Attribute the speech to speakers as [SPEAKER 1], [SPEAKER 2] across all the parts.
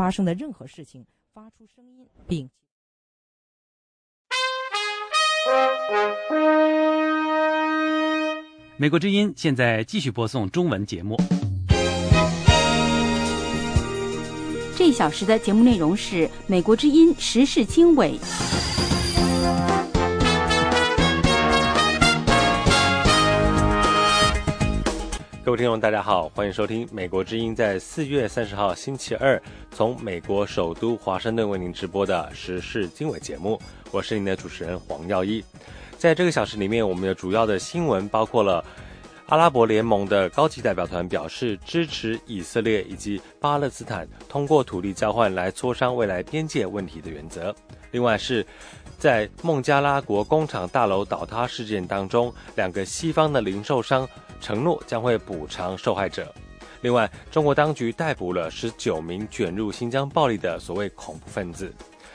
[SPEAKER 1] 发生的任何事情发出声音，并。
[SPEAKER 2] 美国之音现在继续播送中文节目。
[SPEAKER 3] 这一小时的节目内容是《美国之音时事经纬》。
[SPEAKER 4] 各位听众，大家好，欢迎收听《美国之音》在四月三十号星期二从美国首都华盛顿为您直播的时事经纬节目。我是您的主持人黄耀一。在这个小时里面，我们的主要的新闻包括了阿拉伯联盟的高级代表团表示支持以色列以及巴勒斯坦通过土地交换来磋商未来边界问题的原则。另外是在孟加拉国工厂大楼倒塌事件当中，两个西方的零售商承诺将会补偿受害者。另外，中国当局逮捕了十九名卷入新疆暴力的所谓恐怖分子，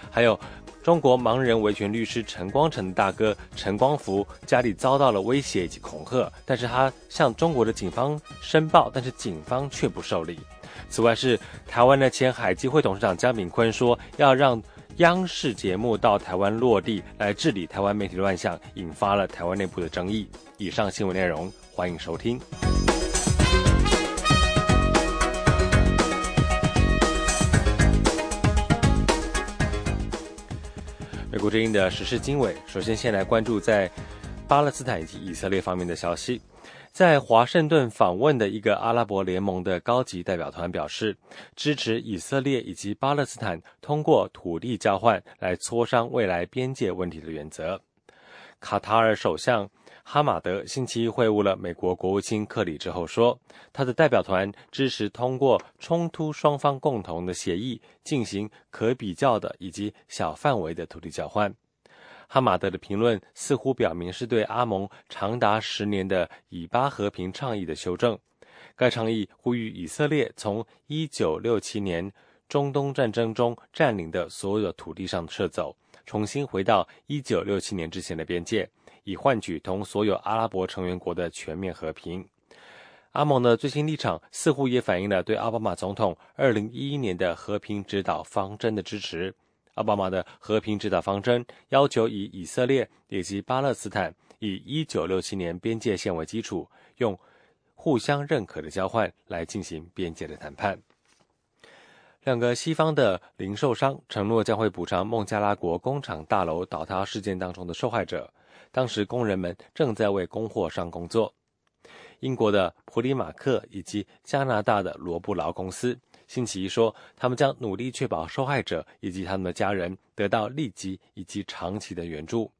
[SPEAKER 4] 还有。中国盲人维权律师陈光诚的大哥陈光福家里遭到了威胁以及恐吓，但是他向中国的警方申报，但是警方却不受理。此外，是台湾的前海基会董事长江炳坤说，要让央视节目到台湾落地来治理台湾媒体乱象，引发了台湾内部的争议。以上新闻内容，欢迎收听。美国之音的时事经纬，首先先来关注在巴勒斯坦以及以色列方面的消息。在华盛顿访问的一个阿拉伯联盟的高级代表团表示，支持以色列以及巴勒斯坦通过土地交换来磋商未来边界问题的原则。卡塔尔首相。哈马德星期一会晤了美国国务卿克里之后说，他的代表团支持通过冲突双方共同的协议进行可比较的以及小范围的土地交换。哈马德的评论似乎表明是对阿蒙长达十年的以巴和平倡议的修正。该倡议呼吁以色列从1967年中东战争中占领的所有土地上撤走，重新回到1967年之前的边界。以换取同所有阿拉伯成员国的全面和平。阿蒙的最新立场似乎也反映了对奥巴马总统2011年的和平指导方针的支持。奥巴马的和平指导方针要求以以色列以及巴勒斯坦以1967年边界线为基础，用互相认可的交换来进行边界的谈判。两个西方的零售商承诺将会补偿孟加拉国工厂大楼倒塌事件当中的受害者。当时工人们正在为供货商工作。英国的普里马克以及加拿大的罗布劳公司星期一说，他们将努力确保受害者以及他们的家人得到立即以及长期的援助。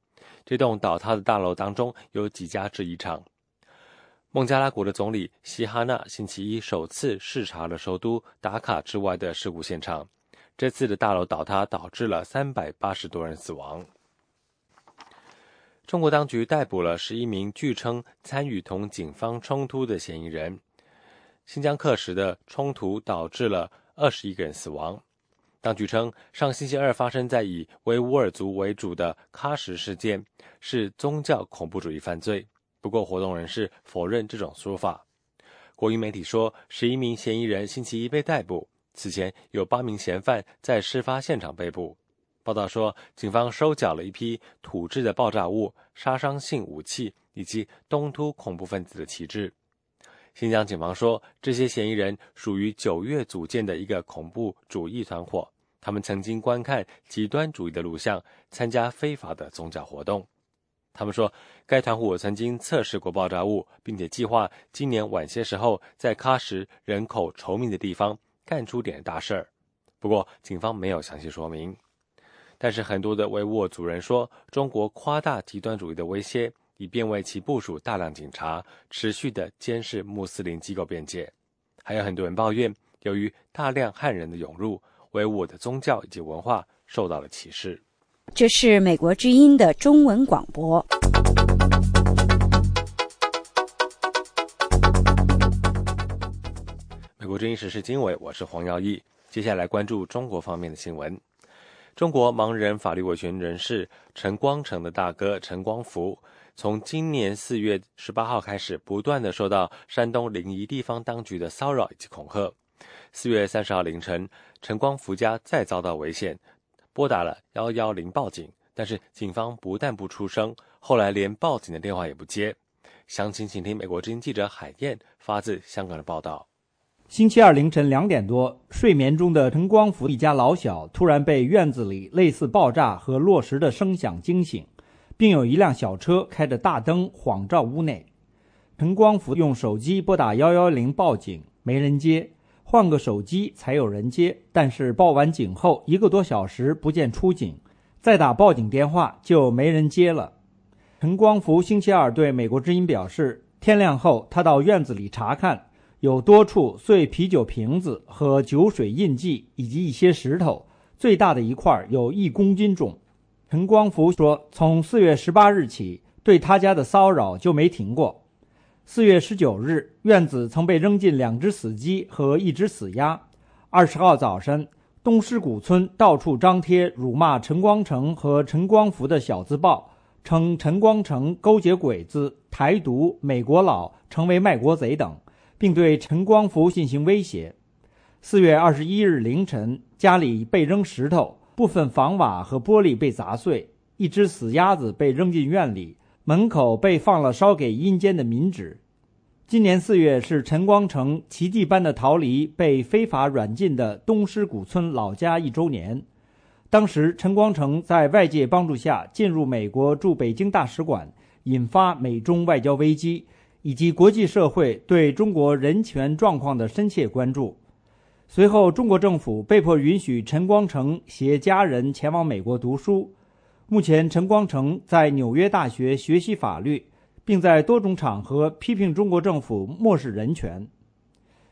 [SPEAKER 4] 这栋倒塌的大楼当中有几家制衣厂。孟加拉国的总理希哈纳星期一首次视察了首都达卡之外的事故现场。这次的大楼倒塌导致了三百八十多人死亡。中国当局逮捕了十一名据称参与同警方冲突的嫌疑人。新疆喀什的冲突导致了二十一个人死亡。当局称，上星期二发生在以维吾尔族为主的喀什事件是宗教恐怖主义犯罪。不过，活动人士否认这种说法。国营媒体说，十一名嫌疑人星期一被逮捕。此前有八名嫌犯在事发现场被捕。报道说，警方收缴了一批土制的爆炸物、杀伤性武器以及东突恐怖分子的旗帜。新疆警方说，这些嫌疑人属于九月组建的一个恐怖主义团伙，他们曾经观看极端主义的录像，参加非法的宗教活动。他们说，该团伙曾经测试过爆炸物，并且计划今年晚些时候在喀什人口稠密的地方干出点大事儿。不过，警方没有详细说明。但是很多的维吾尔族人说，中国夸大极端主义的威胁，以便为其部署大量警察，持续的监视穆斯林机构边界。还有很多人抱怨，由于大量汉人的涌入，维吾尔的宗教以及文化受到了歧视。
[SPEAKER 3] 这是美国之音的中文广播。
[SPEAKER 4] 美国之音时事经纬，我是黄耀义。接下来关注中国方面的新闻。中国盲人法律维权人士陈光诚的大哥陈光福，从今年四月十八号开始，不断的受到山东临沂地方当局的骚扰以及恐吓。四月三十号凌晨，陈光福家再遭到危险，拨打了幺幺零报警，但是警方不但不出声，后来连报警的电话也不接。详情，请听美国之音记者海燕发自香港的报道。
[SPEAKER 5] 星期二凌晨两点多，睡眠中的陈光福一家老小突然被院子里类似爆炸和落石的声响惊醒，并有一辆小车开着大灯晃照屋内。陈光福用手机拨打幺幺零报警，没人接，换个手机才有人接。但是报完警后一个多小时不见出警，再打报警电话就没人接了。陈光福星期二对美国之音表示，天亮后他到院子里查看。有多处碎啤酒瓶子和酒水印记，以及一些石头，最大的一块有一公斤重。陈光福说：“从四月十八日起，对他家的骚扰就没停过。四月十九日，院子曾被扔进两只死鸡和一只死鸭。二十号早晨，东狮古村到处张贴辱骂陈光诚和陈光福的小字报，称陈光诚勾结鬼子、台独、美国佬，成为卖国贼等。”并对陈光福进行威胁。四月二十一日凌晨，家里被扔石头，部分房瓦和玻璃被砸碎，一只死鸭子被扔进院里，门口被放了烧给阴间的冥纸。今年四月是陈光诚奇迹般的逃离、被非法软禁的东狮古村老家一周年。当时，陈光诚在外界帮助下进入美国驻北京大使馆，引发美中外交危机。以及国际社会对中国人权状况的深切关注。随后，中国政府被迫允许陈光诚携家人前往美国读书。目前，陈光诚在纽约大学学习法律，并在多种场合批评中国政府漠视人权。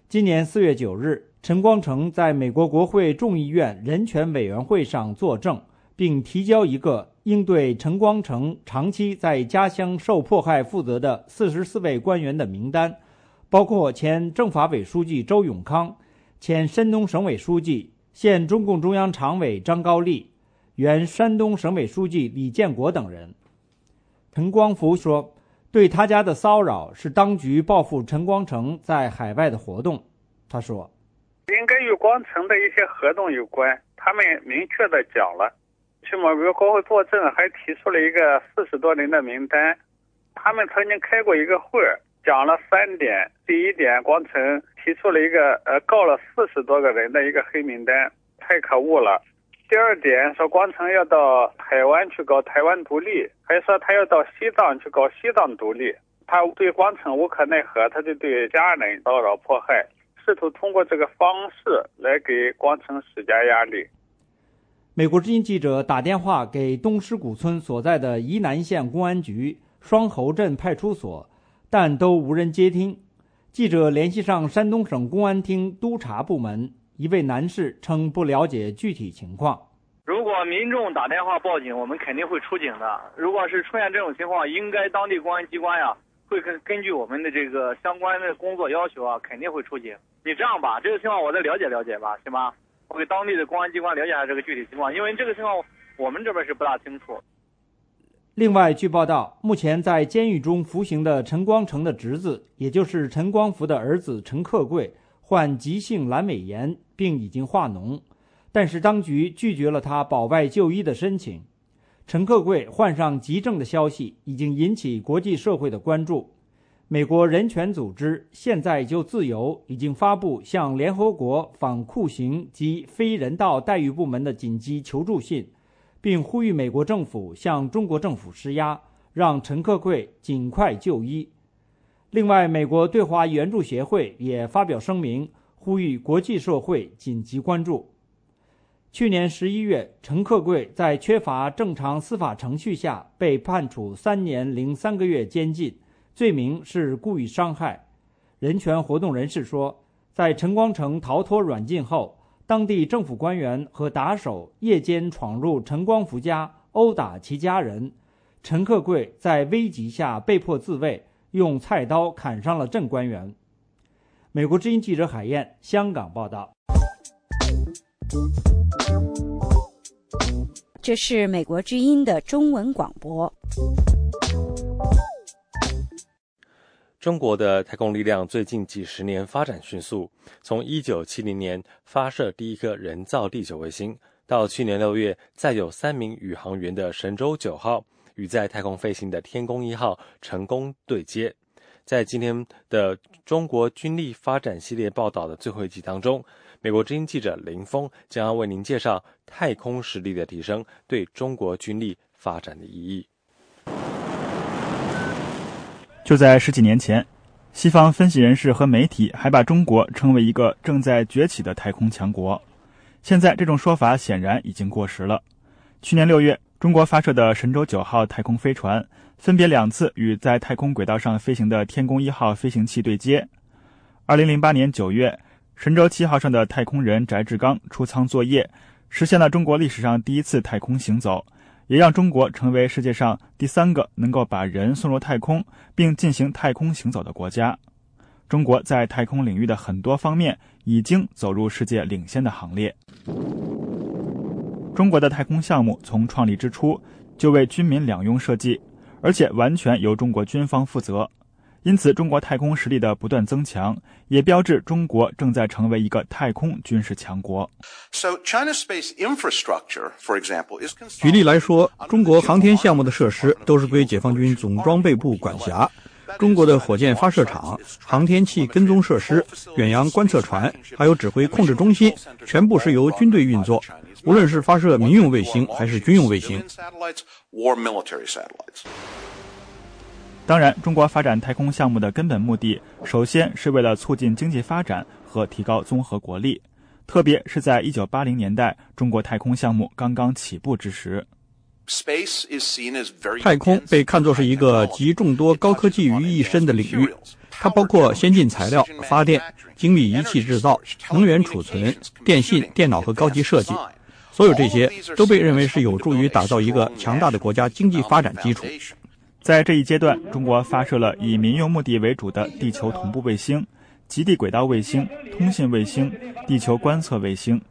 [SPEAKER 5] 今年四月九日，陈光诚在美国国会众议院人权委员会上作证，并提交一个。应对陈光诚长期在家乡受迫害负责的四十四位官员的名单，包括前政法委书记周永康、前山东省委书记、现中共中央常委张高丽、原山东省委书记李建国等人。陈光福说：“对他家的骚扰是当局报复陈光诚在海外的活动。”他说：“
[SPEAKER 6] 应该与光诚的一些活动有关，他们明确的讲了。”去某个国会作证，还提出了一个四十多人的名单。他们曾经开过一个会，讲了三点。第一点，光成提出了一个呃告了四十多个人的一个黑名单，太可恶了。第二点说，光成要到台湾去搞台湾独立，还说他要到西藏去搞西藏独立。他对光成无可奈何，他就对家人骚扰迫害，试图通过这个方式来给光成施加压力。
[SPEAKER 5] 美国之音记者打电话给东狮古村所在的宜南县公安局双侯镇派出所，但都无人接听。记者联系上山东省公安厅督察部门，一位男士称不了解具体情况。
[SPEAKER 7] 如果民众打电话报警，我们肯定会出警的。如果是出现这种情况，应该当地公安机关呀会根根据我们的这个相关的工作要求啊，肯定会出警。你这样吧，这个情况我再了解了解吧，行吗？我给当地的公安机关了解下这个具体情况，因为这个情况我们这边是不大清楚。
[SPEAKER 5] 另外，据报道，目前在监狱中服刑的陈光诚的侄子，也就是陈光福的儿子陈克贵，患急性阑尾炎，并已经化脓，但是当局拒绝了他保外就医的申请。陈克贵患上急症的消息已经引起国际社会的关注。美国人权组织现在就自由已经发布向联合国反酷刑及非人道待遇部门的紧急求助信，并呼吁美国政府向中国政府施压，让陈克贵尽快就医。另外，美国对华援助协会也发表声明，呼吁国际社会紧急关注。去年十一月，陈克贵在缺乏正常司法程序下被判处三年零三个月监禁。罪名是故意伤害。人权活动人士说，在陈光诚逃脱软禁后，当地政府官员和打手夜间闯入陈光福家，殴打其家人。陈克贵在危急下被迫自卫，用菜刀砍伤了镇官员。美国之音记者海燕，香港报道。
[SPEAKER 3] 这是美国之音的中文广播。
[SPEAKER 4] 中国的太空力量最近几十年发展迅速，从一九七零年发射第一颗人造地球卫星，到去年六月载有三名宇航员的神舟九号与在太空飞行的天宫一号成功对接。在今天的中国军力发展系列报道的最后一集当中，美国之音记者林峰将要为您介绍太空实力的提升对中国军力发展的意义。
[SPEAKER 8] 就在十几年前，西方分析人士和媒体还把中国称为一个正在崛起的太空强国。现在，这种说法显然已经过时了。去年六月，中国发射的神舟九号太空飞船。分别两次与在太空轨道上飞行的天宫一号飞行器对接。二零零八年九月，神舟七号上的太空人翟志刚出舱作业，实现了中国历史上第一次太空行走，也让中国成为世界上第三个能够把人送入太空并进行太空行走的国家。中国在太空领域的很多方面已经走入世界领先的行列。中国的太空项目从创立之初就为军民两用设计。而且完全由中国军方负责，因此中国太空实力的不断增强，也标志中国正在成为一个太空军事强国。
[SPEAKER 9] 举例来说，中国航天项目的设施都是归解放军总装备部管辖，中国的火箭发射场、航天器跟踪设施、远洋观测船，还有指挥控制中心，全部是由军队运作。无论是发射民用卫星还是军用卫星。
[SPEAKER 8] 当然，中国发展太空项目的根本目的，首先是为了促进经济发展和提高综合国力，特别是在一九八零年代，中国太空项目刚刚起步之时。
[SPEAKER 9] 太空被看作是一个集众多高科技于一身的领域，它包括先进材料、发电、精密仪器制造、能源储存、电信、电脑和高级设计。所有这些都被认为是有助于打造一个强大的国家经济发展基础。
[SPEAKER 8] 在这一阶段，中国发射了以民用目的为主的地球同步卫星、极地轨道卫星、通信卫星、地球观测卫星，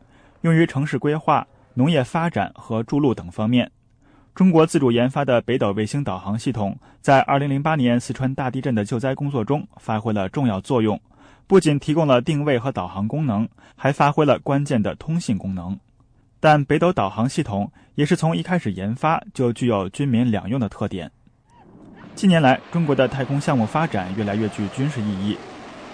[SPEAKER 8] 用于城市规划、农业发展和筑路等方面。中国自主研发的北斗卫星导航系统，在2008年四川大地震的救灾工作中发挥了重要作用，不仅提供了定位和导航功能，还发挥了关键的通信功能。但北斗导航系统也是从一开始研发就具有军民两用的特点。近年来，中国的太空项目发展越来越具军事意义。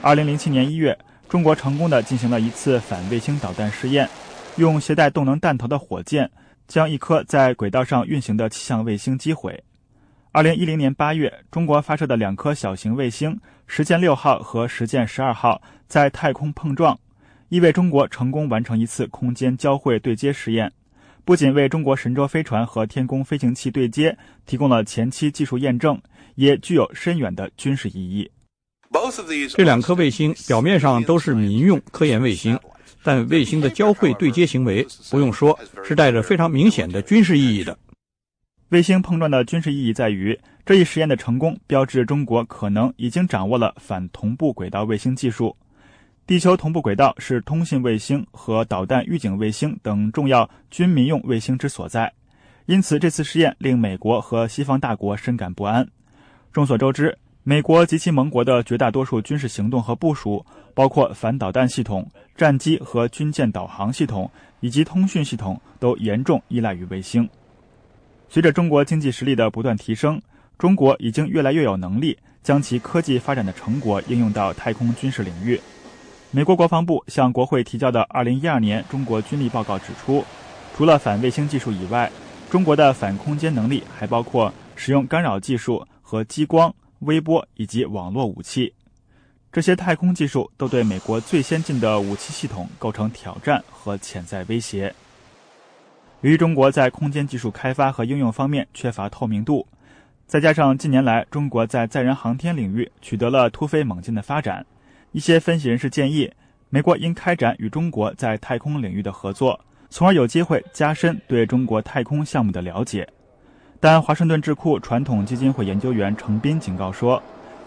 [SPEAKER 8] 二零零七年一月，中国成功的进行了一次反卫星导弹试验，用携带动能弹头的火箭将一颗在轨道上运行的气象卫星击毁。二零一零年八月，中国发射的两颗小型卫星“实践六号”和“实践十二号”在太空碰撞。意味中国成功完成一次空间交会对接实验，不仅为中国神舟飞船和天宫飞行器对接提供了前期技术验证，也具有深远的军事意义。
[SPEAKER 9] 这两颗卫星表面上都是民用科研卫星，但卫星的交会对接行为，不用说，是带着非常明显的军事意义的。
[SPEAKER 8] 卫星碰撞的军事意义在于，这一实验的成功标志中国可能已经掌握了反同步轨道卫星技术。地球同步轨道是通信卫星和导弹预警卫星等重要军民用卫星之所在，因此这次试验令美国和西方大国深感不安。众所周知，美国及其盟国的绝大多数军事行动和部署，包括反导弹系统、战机和军舰导航系统以及通讯系统，都严重依赖于卫星。随着中国经济实力的不断提升，中国已经越来越有能力将其科技发展的成果应用到太空军事领域。美国国防部向国会提交的2012年中国军力报告指出，除了反卫星技术以外，中国的反空间能力还包括使用干扰技术和激光、微波以及网络武器。这些太空技术都对美国最先进的武器系统构成挑战和潜在威胁。由于中国在空间技术开发和应用方面缺乏透明度，再加上近年来中国在载人航天领域取得了突飞猛进的发展。一些分析人士建议，美国应开展与中国在太空领域的合作，从而有机会加深对中国太空项目的了解。但华盛顿智库传统基金会研究员程斌警告说，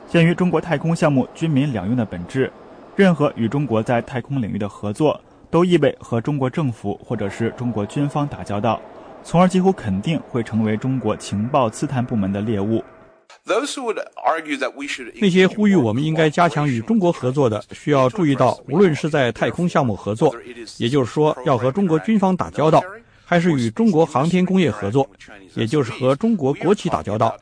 [SPEAKER 8] 鉴于中国太空项目军民两用的本质，任何与中国在太空领域的合作都意味和中国政府或者是中国军方打交道，从而几乎肯定会成为中国情报刺探部门的猎物。
[SPEAKER 9] 那些呼吁我们应该加强与中国合作的，需要注意到，无论是在太空项目合作，也就是说要和中国军方打交道，还是与中国航天工业合作，也就是和中国国企打交道，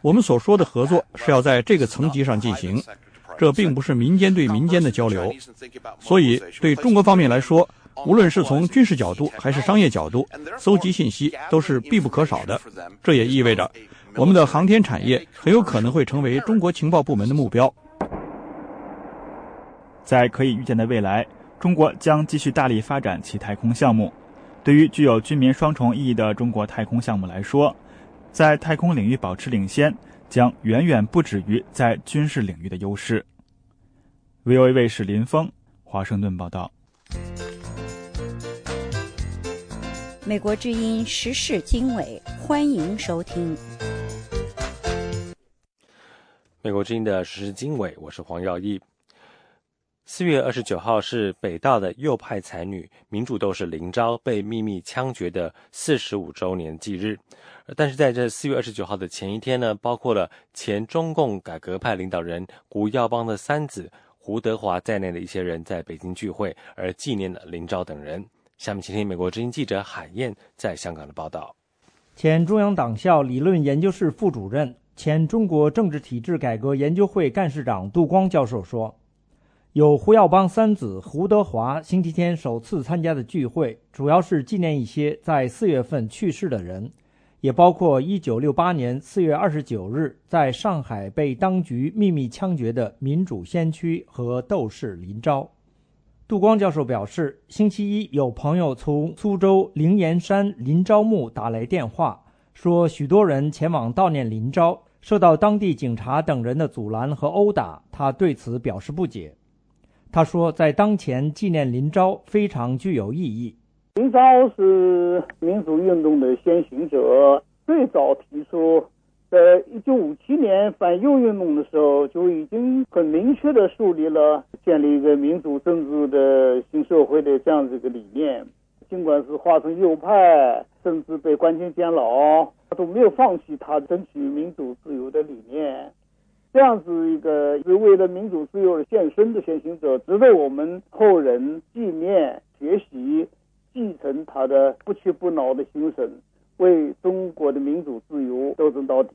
[SPEAKER 9] 我们所说的合作是要在这个层级上进行，这并不是民间对民间的交流。所以，对中国方面来说，无论是从军事角度还是商业角度，搜集信息都是必不可少的。这也意味着。我们的航天产业很有可能会成为中国情报部门的目标。
[SPEAKER 8] 在可以预见的未来，中国将继续大力发展其太空项目。对于具有军民双重意义的中国太空项目来说，在太空领域保持领先，将远远不止于在军事领域的优势。VOA 卫视林峰，华盛顿报道。
[SPEAKER 3] 美国之音时事经纬，欢迎收听。
[SPEAKER 4] 美国之音的时事经纬，我是黄耀义。四月二十九号是北大的右派才女、民主斗士林昭被秘密枪决的四十五周年忌日。但是在这四月二十九号的前一天呢，包括了前中共改革派领导人胡耀邦的三子胡德华在内的一些人在北京聚会，而纪念了林昭等人。下面请听美国之音记者海燕在香港的报道。
[SPEAKER 5] 前中央党校理论研究室副主任。前中国政治体制改革研究会干事长杜光教授说：“有胡耀邦三子胡德华星期天首次参加的聚会，主要是纪念一些在四月份去世的人，也包括1968年4月29日在上海被当局秘密枪决的民主先驱和斗士林昭。”杜光教授表示，星期一有朋友从苏州灵岩山林昭墓打来电话。说许多人前往悼念林昭，受到当地警察等人的阻拦和殴打，他对此表示不解。他说，在当前纪念林昭非常具有意义。
[SPEAKER 10] 林昭是民主运动的先行者，最早提出，在一九五七年反右运动的时候，就已经很明确的树立了建立一个民主政治的新社会的这样子一个理念。尽管是化成右派，甚至被关进监牢，他都没有放弃他争取民主自由的理念。这样子一个是为了民主自由而献身的先行者，值得我们后人纪念、学习、继承他的不屈不挠的精神，为中国的民主自由斗争到底。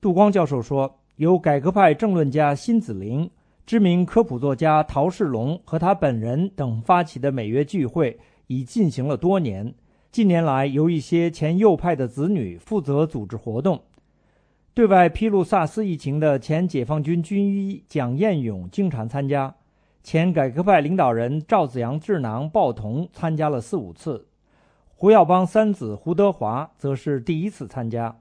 [SPEAKER 5] 杜光教授说，由改革派政论家辛子林、知名科普作家陶世龙和他本人等发起的每月聚会。已进行了多年。近年来，由一些前右派的子女负责组织活动。对外披露萨斯疫情的前解放军军医蒋彦勇经常参加。前改革派领导人赵子阳智囊鲍同参加了四五次。胡耀邦三子胡德华则是第一次参加。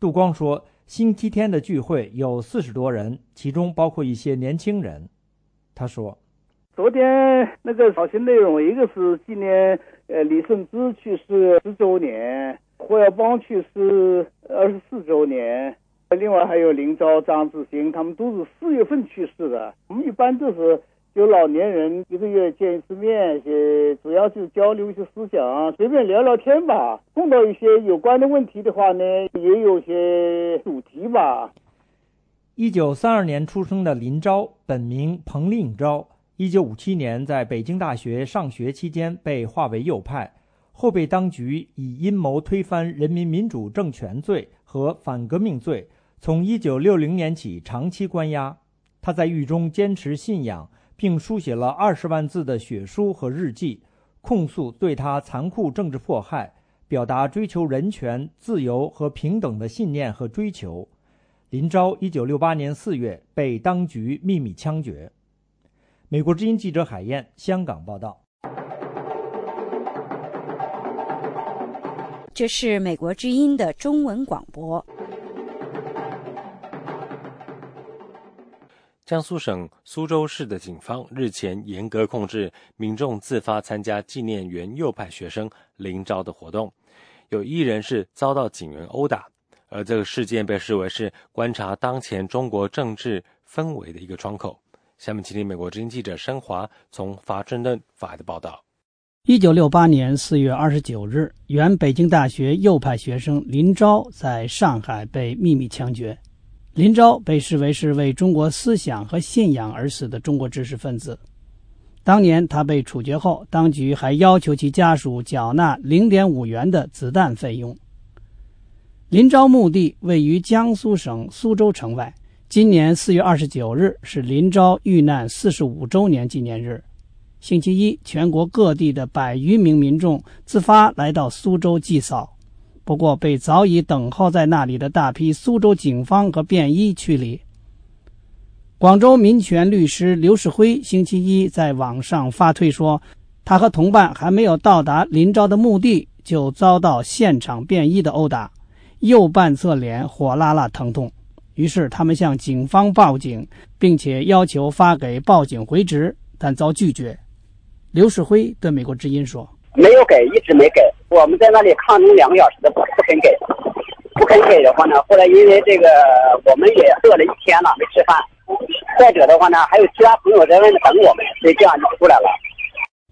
[SPEAKER 5] 杜光说，星期天的聚会有四十多人，其中包括一些年轻人。他说。
[SPEAKER 10] 昨天那个讨论内容，一个是纪念呃李顺之去世十周年，胡耀邦去世二十四周年，另外还有林昭、张志新，他们都是四月份去世的。我们一般都是有老年人一个月见一次面，些主要就是交流一些思想，随便聊聊天吧。碰到一些有关的问题的话呢，也有些主题吧。
[SPEAKER 5] 一九三二年出生的林昭，本名彭令昭。一九五七年，在北京大学上学期间被划为右派，后被当局以阴谋推翻人民民主政权罪和反革命罪，从一九六零年起长期关押。他在狱中坚持信仰，并书写了二十万字的血书和日记，控诉对他残酷政治迫害，表达追求人权、自由和平等的信念和追求。林昭一九六八年四月被当局秘密枪决。美国之音记者海燕，香港报道。
[SPEAKER 3] 这是美国之音的中文广播。
[SPEAKER 4] 江苏省苏州市的警方日前严格控制民众自发参加纪念原右派学生林昭的活动，有一人是遭到警员殴打，而这个事件被视为是观察当前中国政治氛围的一个窗口。下面，请听美国之音记者申华从华盛顿发来的报道。
[SPEAKER 11] 一九六八年四月二十九日，原北京大学右派学生林昭在上海被秘密枪决。林昭被视为是为中国思想和信仰而死的中国知识分子。当年他被处决后，当局还要求其家属缴纳零点五元的子弹费用。林昭墓地位于江苏省苏州城外。今年四月二十九日是林昭遇难四十五周年纪念日。星期一，全国各地的百余名民众自发来到苏州祭扫。不过，被早已等候在那里的大批苏州警方和便衣驱离。广州民权律师刘世辉星期一在网上发推说，他和同伴还没有到达林昭的墓地，就遭到现场便衣的殴打，右半侧脸火辣辣疼痛。于是他们向警方报警，并且要求发给报警回执，但遭拒绝。刘世辉对美国之音说：“
[SPEAKER 12] 没有给，一直没给。”我们在那里抗争两个小时的不不肯给，不肯给的话呢，后来因为这个我们也饿了一天了没吃饭，再者的话呢，还有其他朋友在外面等我们，所以这样就出来了。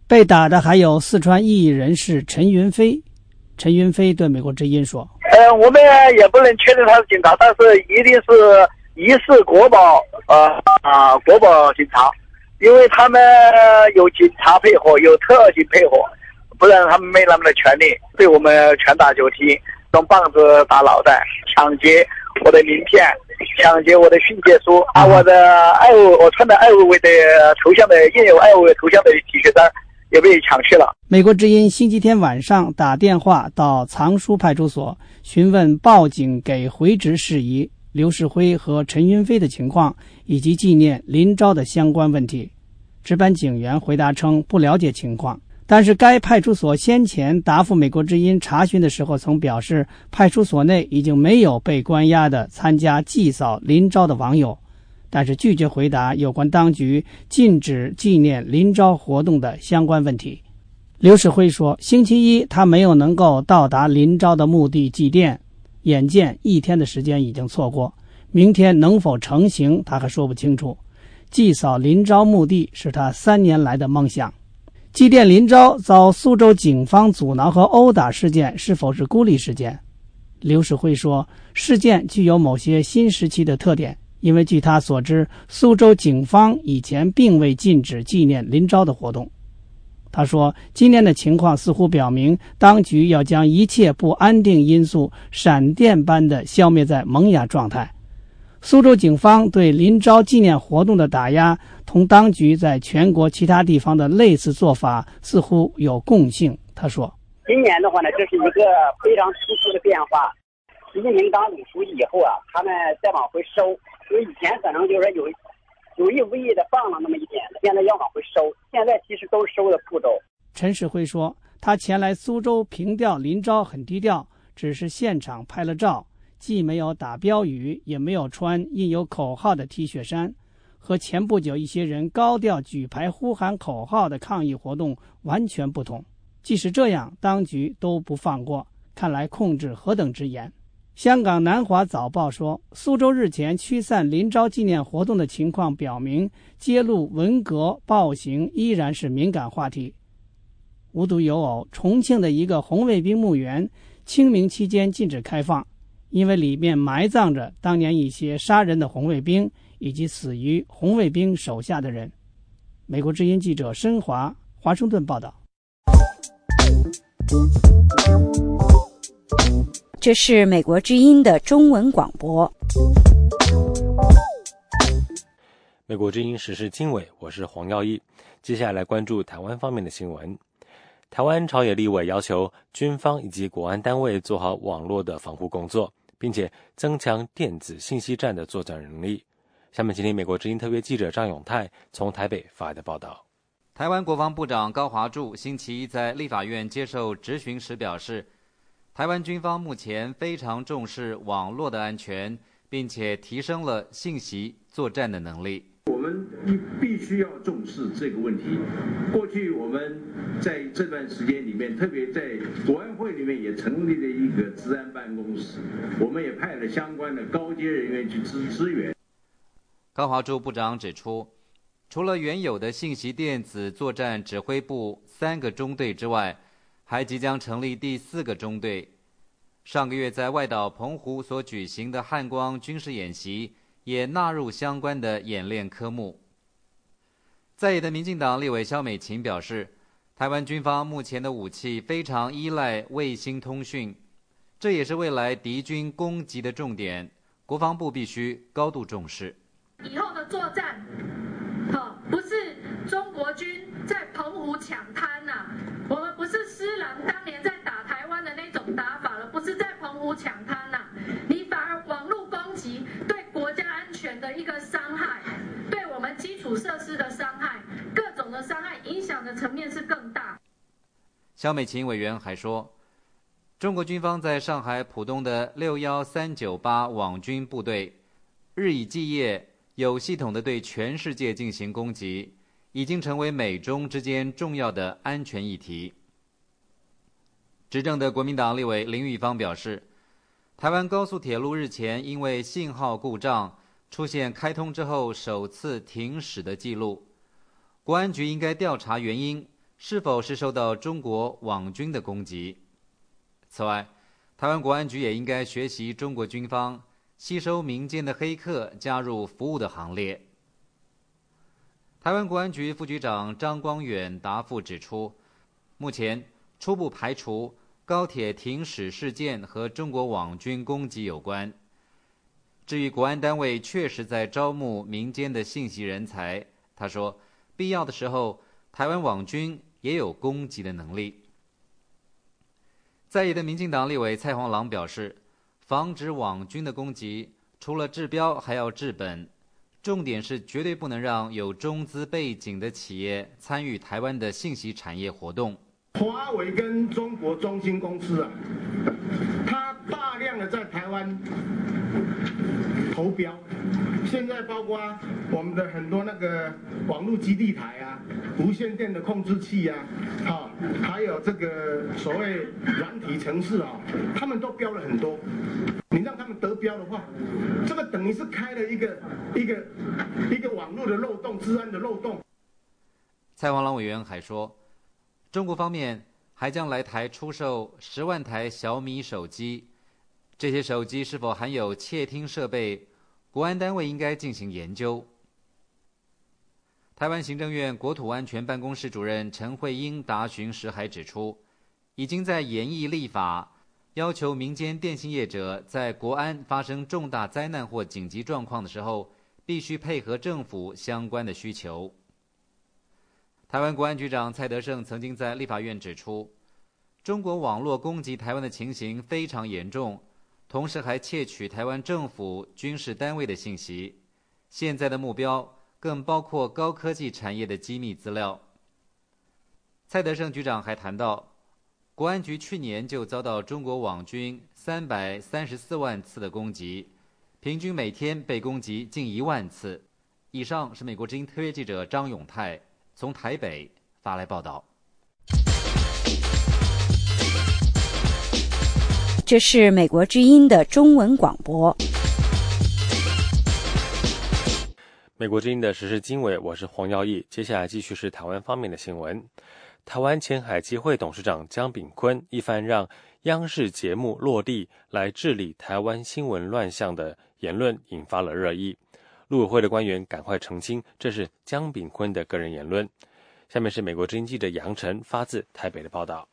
[SPEAKER 11] 被打的还有四川异议人士陈云飞。陈云飞对美国之音说：“
[SPEAKER 13] 呃，我们也不能确定他是警察，但是一定是疑似国宝呃啊国宝警察，因为他们有警察配合，有特警配合。”不然他们没那么的权利对我们拳打脚踢，用棒子打脑袋，抢劫我的名片，抢劫我的训诫书，把我的爱我我穿的爱维维的头像的印有爱维维头像的 T 恤衫也被抢去了。
[SPEAKER 11] 美国之音星期天晚上打电话到藏书派出所询问报警给回执事宜、刘世辉和陈云飞的情况以及纪念林昭的相关问题，值班警员回答称不了解情况。但是，该派出所先前答复美国之音查询的时候，曾表示派出所内已经没有被关押的参加祭扫林昭的网友，但是拒绝回答有关当局禁止纪念林昭活动的相关问题。刘世辉说：“星期一他没有能够到达林昭的墓地祭奠，眼见一天的时间已经错过，明天能否成行他还说不清楚。祭扫林昭墓地是他三年来的梦想。”祭奠林昭遭苏州警方阻挠和殴打事件是否是孤立事件？刘世辉说，事件具有某些新时期的特点，因为据他所知，苏州警方以前并未禁止纪念林昭的活动。他说，今年的情况似乎表明，当局要将一切不安定因素闪电般的消灭在萌芽状态。苏州警方对林昭纪念活动的打压，同当局在全国其他地方的类似做法似乎有共性。他说：“
[SPEAKER 12] 今年的话呢，这是一个非常突出的变化。习近平当总书记以后啊，他们再往回收，因为以前可能就是说有有意无意的放了那么一点，现在要往回收。现在其实都收的步骤。”
[SPEAKER 11] 陈世辉说：“他前来苏州凭吊林昭很低调，只是现场拍了照。”既没有打标语，也没有穿印有口号的 T 恤衫，和前不久一些人高调举牌呼喊口号的抗议活动完全不同。即使这样，当局都不放过，看来控制何等之严。香港南华早报说，苏州日前驱散林昭纪念活动的情况表明，揭露文革暴行依然是敏感话题。无独有偶，重庆的一个红卫兵墓园，清明期间禁止开放。因为里面埋葬着当年一些杀人的红卫兵以及死于红卫兵手下的人。美国之音记者申华，华盛顿报道。
[SPEAKER 3] 这是美国之音的中文广播。
[SPEAKER 4] 美国之音时事经纬，我是黄耀义。接下来关注台湾方面的新闻。台湾朝野立委要求军方以及国安单位做好网络的防护工作。并且增强电子信息战的作战能力。下面，请听美国之音特约记者张永泰从台北发来的报道。
[SPEAKER 14] 台湾国防部长高华柱星期一在立法院接受质询时表示，台湾军方目前非常重视网络的安全，并且提升了信息作战的能力。
[SPEAKER 15] 我们必必须要重视这个问题。过去我们在这段时间里面，特别在国安会里面也成立了一个治安办公室，我们也派了相关的高阶人员去支支援。
[SPEAKER 14] 高华柱部长指出，除了原有的信息电子作战指挥部三个中队之外，还即将成立第四个中队。上个月在外岛澎湖所举行的汉光军事演习也纳入相关的演练科目。在野的民进党立委肖美琴表示，台湾军方目前的武器非常依赖卫星通讯，这也是未来敌军攻击的重点，国防部必须高度重视。
[SPEAKER 16] 以后的作战，好，不是中国军在澎湖抢滩呐，我们不是施琅当年在打台湾的那种打法了，不是在澎湖抢滩呐，你反而网络攻击对国家安全的一个伤害，对我们基础设施的伤害，各种的伤害影响的层面是更大。
[SPEAKER 14] 肖美琴委员还说，中国军方在上海浦东的六幺三九八网军部队，日以继夜。有系统的对全世界进行攻击，已经成为美中之间重要的安全议题。执政的国民党立委林玉芳表示，台湾高速铁路日前因为信号故障出现开通之后首次停驶的记录，国安局应该调查原因，是否是受到中国网军的攻击。此外，台湾国安局也应该学习中国军方。吸收民间的黑客加入服务的行列。台湾国安局副局长张光远答复指出，目前初步排除高铁停驶事件和中国网军攻击有关。至于国安单位确实在招募民间的信息人才，他说，必要的时候，台湾网军也有攻击的能力。在野的民进党立委蔡黄朗表示。防止网军的攻击，除了治标还要治本，重点是绝对不能让有中资背景的企业参与台湾的信息产业活动。
[SPEAKER 17] 华为跟中国中兴公司啊，它大量的在台湾投标。现在包括我们的很多那个网络基地台啊，无线电的控制器啊，好，还有这个所谓软体城市啊，他们都标了很多。你让他们得标的话，这个等于是开了一个一个一个网络的漏洞，治安的漏洞。
[SPEAKER 14] 蔡王朗委员还说，中国方面还将来台出售十万台小米手机，这些手机是否含有窃听设备？国安单位应该进行研究。台湾行政院国土安全办公室主任陈慧英答询时还指出，已经在研议立法，要求民间电信业者在国安发生重大灾难或紧急状况的时候，必须配合政府相关的需求。台湾国安局长蔡德胜曾经在立法院指出，中国网络攻击台湾的情形非常严重。同时还窃取台湾政府军事单位的信息，现在的目标更包括高科技产业的机密资料。蔡德胜局长还谈到，国安局去年就遭到中国网军三百三十四万次的攻击，平均每天被攻击近一万次。以上是美国之音特约记者张永泰从台北发来报道。
[SPEAKER 1] 这是美国之音的中文广播。
[SPEAKER 4] 美国之音的时事经纬，我是黄耀义。接下来继续是台湾方面的新闻。台湾前海基会董事长江炳坤一番让央视节目落地来治理台湾新闻乱象的言论，引发了热议。陆委会的官员赶快澄清，这是江炳坤的个人言论。下面是美国之音记者杨晨发自台北的报道。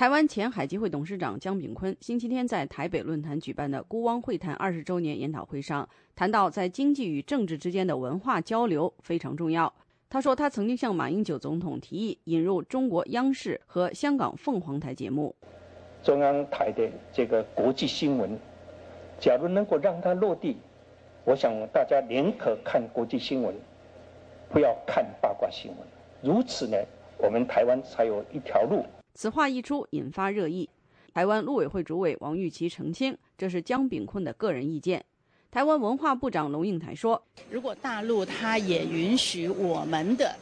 [SPEAKER 18] 台湾前海基会董事长江炳坤星期天在台北论坛举办的孤汪会谈二十周年研讨会上，谈到在经济与政治之间的文化交流非常重要。他说，他曾经向马英九总统提议引入中国央视和香港凤凰台节目。
[SPEAKER 19] 中央台的这个国际新闻，假如能够让它落地，我想大家宁可看国际新闻，不要看八卦新闻。如此呢，我们台湾才有一条路。
[SPEAKER 18] 此话一出，引发热议。台湾陆委会主委王玉琪澄清，这是江炳坤的个人意见。台湾文化部长龙应台说：“
[SPEAKER 20] 如果大陆他也允许我们的。”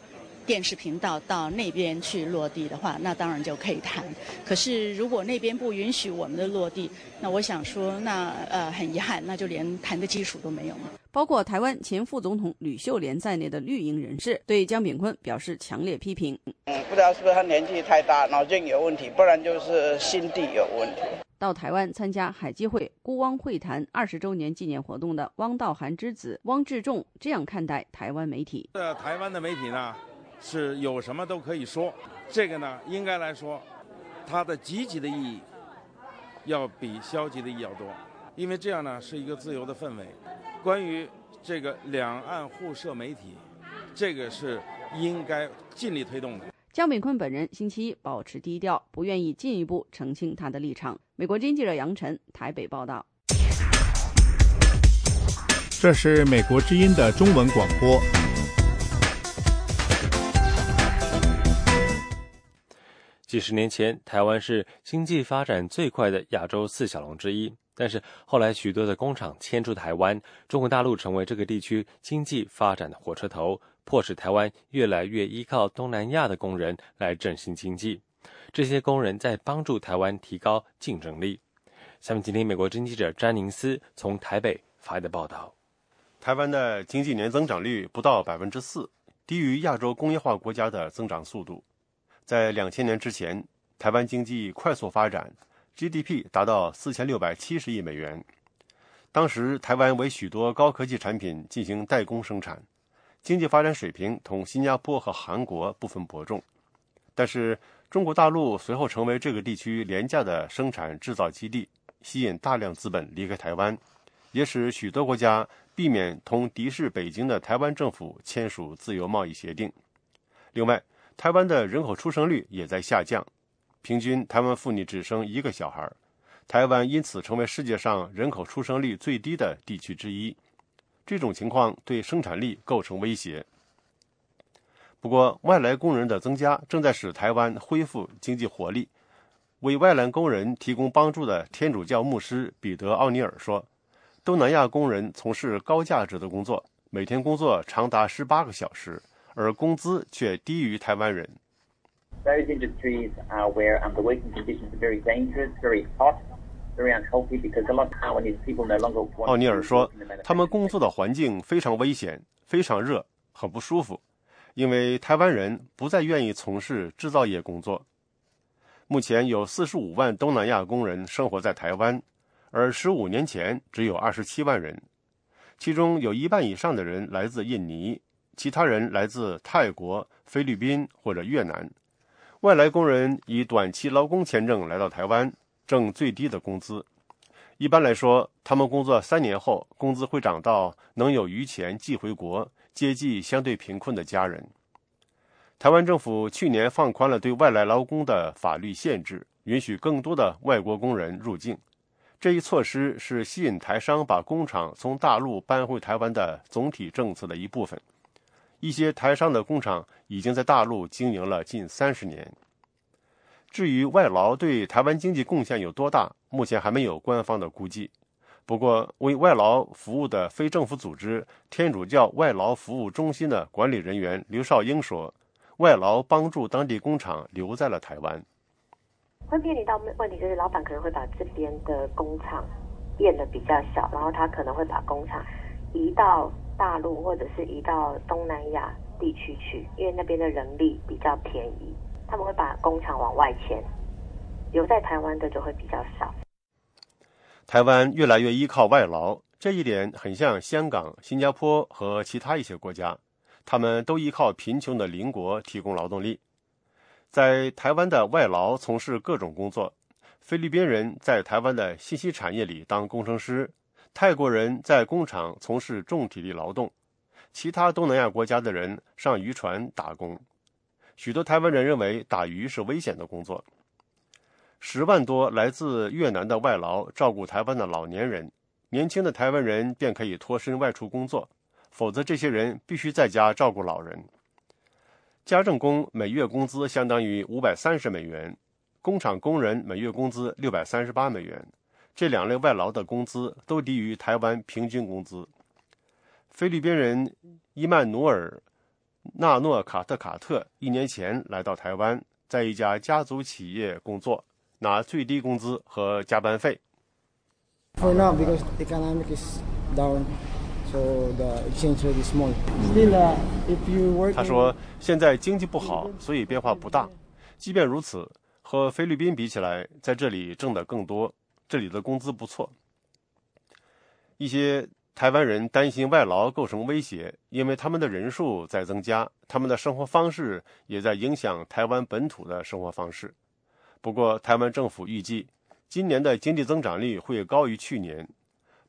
[SPEAKER 20] 电视频道到那边去落地的话，那当然就可以谈。可是如果那边不允许我们的落地，那我想说，那呃很遗憾，那就连谈的基础都没有了。
[SPEAKER 18] 包括台湾前副总统吕秀莲在内的绿营人士对江炳坤表示强烈批评。
[SPEAKER 21] 嗯，不知道是不是他年纪太大，脑筋有问题，不然就是心地有问题。
[SPEAKER 18] 到台湾参加海基会孤汪会谈二十周年纪念活动的汪道涵之子汪志仲这样看待台湾媒体：
[SPEAKER 21] 呃台湾的媒体呢，是有什么都可以说，这个呢，应该来说，它的积极的意义要比消极的意义要多，因为这样呢是一个自由的氛围。关于这个两岸互设媒体，这个是应该尽力推动的。
[SPEAKER 18] 江炳坤本人星期一保持低调，不愿意进一步澄清他的立场。美国经记者杨晨台北报道。
[SPEAKER 22] 这是美国之音的中文广播。
[SPEAKER 4] 几十年前，台湾是经济发展最快的亚洲四小龙之一，但是后来许多的工厂迁出台湾，中国大陆成为这个地区经济发展的火车头。迫使台湾越来越依靠东南亚的工人来振兴经济，这些工人在帮助台湾提高竞争力。下面，请听美国经济者詹宁斯从台北发来的报道：
[SPEAKER 23] 台湾的经济年增长率不到百分之四，低于亚洲工业化国家的增长速度。在两千年之前，台湾经济快速发展，GDP 达到四千六百七十亿美元。当时，台湾为许多高科技产品进行代工生产。经济发展水平同新加坡和韩国不分伯仲，但是中国大陆随后成为这个地区廉价的生产制造基地，吸引大量资本离开台湾，也使许多国家避免同敌视北京的台湾政府签署自由贸易协定。另外，台湾的人口出生率也在下降，平均台湾妇女只生一个小孩，台湾因此成为世界上人口出生率最低的地区之一。这种情况对生产力构成威胁。不过，外来工人的增加正在使台湾恢复经济活力。为外来工人提供帮助的天主教牧师彼得·奥尼尔说：“东南亚工人从事高价值的工作，每天工作长达十八个小时，而工资却低于台湾人。”
[SPEAKER 24] Those industries are where the working conditions are very dangerous, very hot.
[SPEAKER 23] 奥尼尔说：“他们工作的环境非常危险，非常热，很不舒服，因为台湾人不再愿意从事制造业工作。目前有四十五万东南亚工人生活在台湾，而十五年前只有二十七万人，其中有一半以上的人来自印尼，其他人来自泰国、菲律宾或者越南。外来工人以短期劳工签证来到台湾。”挣最低的工资，一般来说，他们工作三年后，工资会涨到能有余钱寄回国，接济相对贫困的家人。台湾政府去年放宽了对外来劳工的法律限制，允许更多的外国工人入境。这一措施是吸引台商把工厂从大陆搬回台湾的总体政策的一部分。一些台商的工厂已经在大陆经营了近三十年。至于外劳对台湾经济贡献有多大，目前还没有官方的估计。不过，为外劳服务的非政府组织天主教外劳服务中心的管理人员刘少英说：“外劳帮助当地工厂留在了台湾。
[SPEAKER 25] 会面临到问题，就是老板可能会把这边的工厂变得比较小，然后他可能会把工厂移到大陆或者是移到东南亚地区去，因为那边的人力比较便宜。”他们会把工厂往外迁，留在台湾的就会比较少。
[SPEAKER 23] 台湾越来越依靠外劳，这一点很像香港、新加坡和其他一些国家，他们都依靠贫穷的邻国提供劳动力。在台湾的外劳从事各种工作，菲律宾人在台湾的信息产业里当工程师，泰国人在工厂从事重体力劳动，其他东南亚国家的人上渔船打工。许多台湾人认为打鱼是危险的工作。十万多来自越南的外劳照顾台湾的老年人，年轻的台湾人便可以脱身外出工作，否则这些人必须在家照顾老人。家政工每月工资相当于五百三十美元，工厂工人每月工资六百三十八美元，这两类外劳的工资都低于台湾平均工资。菲律宾人伊曼努尔。纳诺卡特卡特一年前来到台湾，在一家家族企业工作，拿最低工资和加班费。
[SPEAKER 26] For now, because economic is down, so the exchange rate is small. Still, if you work.
[SPEAKER 23] 他说，现在经济不好，所以变化不大。即便如此，和菲律宾比起来，在这里挣得更多，这里的工资不错。一些台湾人担心外劳构成威胁，因为他们的人数在增加，他们的生活方式也在影响台湾本土的生活方式。不过，台湾政府预计今年的经济增长率会高于去年。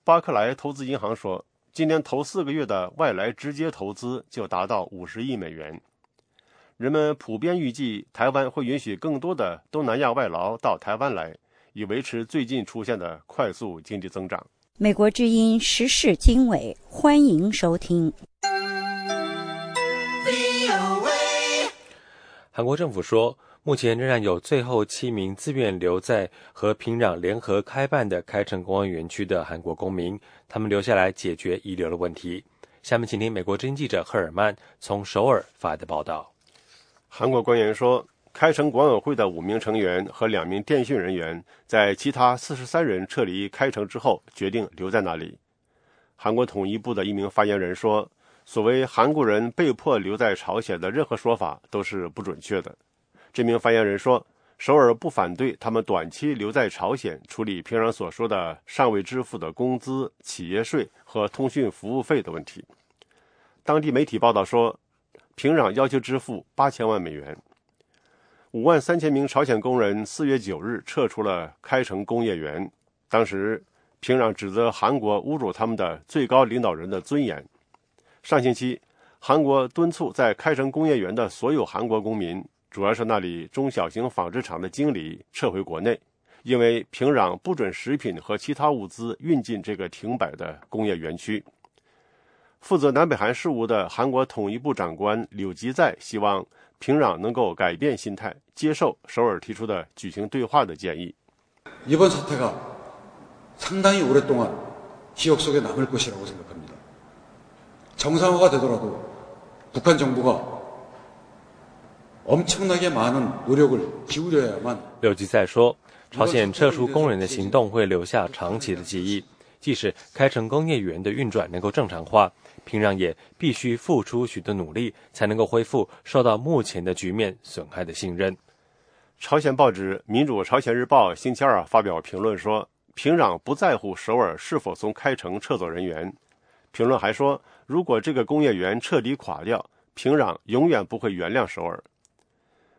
[SPEAKER 23] 巴克莱投资银行说，今年头四个月的外来直接投资就达到五十亿美元。人们普遍预计，台湾会允许更多的东南亚外劳到台湾来，以维持最近出现的快速经济增长。
[SPEAKER 1] 美国之音时事经纬，欢迎收听。
[SPEAKER 4] 韩国政府说，目前仍然有最后七名自愿留在和平壤联合开办的开城公安园区的韩国公民，他们留下来解决遗留的问题。下面请听美国之音记者赫尔曼从首尔发的报道。
[SPEAKER 23] 韩国官员说，开城管委会的五名成员和两名电讯人员，在其他四十三人撤离开城之后，决定留在那里。韩国统一部的一名发言人说：“所谓韩国人被迫留在朝鲜的任何说法都是不准确的。”这名发言人说：“首尔不反对他们短期留在朝鲜处理平壤所说的尚未支付的工资、企业税和通讯服务费的问题。”当地媒体报道说。平壤要求支付八千万美元。五万三千名朝鲜工人四月九日撤出了开城工业园。当时，平壤指责韩国侮辱他们的最高领导人的尊严。上星期，韩国敦促在开城工业园的所有韩国公民，主要是那里中小型纺织厂的经理，撤回国内，因为平壤不准食品和其他物资运进这个停摆的工业园区。负责南北韩事务的韩国统一部长官柳吉在希望平壤能够改变心态，接受首尔提出的举行对话的建议。
[SPEAKER 27] 이번사태가상당히오랫동안기억속에남을것이라고생각합니다정상화가되더라도북한정부가엄청나게많은노력을기울여야만
[SPEAKER 4] 柳吉在说，朝鲜撤出工人的行动会留下长期的记忆，即使开城工业园的运转能够正常化。 平壤也必须付出许多努力，才能够恢复受到目前的局面损害的信任。
[SPEAKER 23] 朝鲜报纸《民主朝鲜日报》星期二发表评论说，平壤不在乎首尔是否从开城撤走人员。评论还说，如果这个工业园彻底垮掉，平壤永远不会原谅首尔。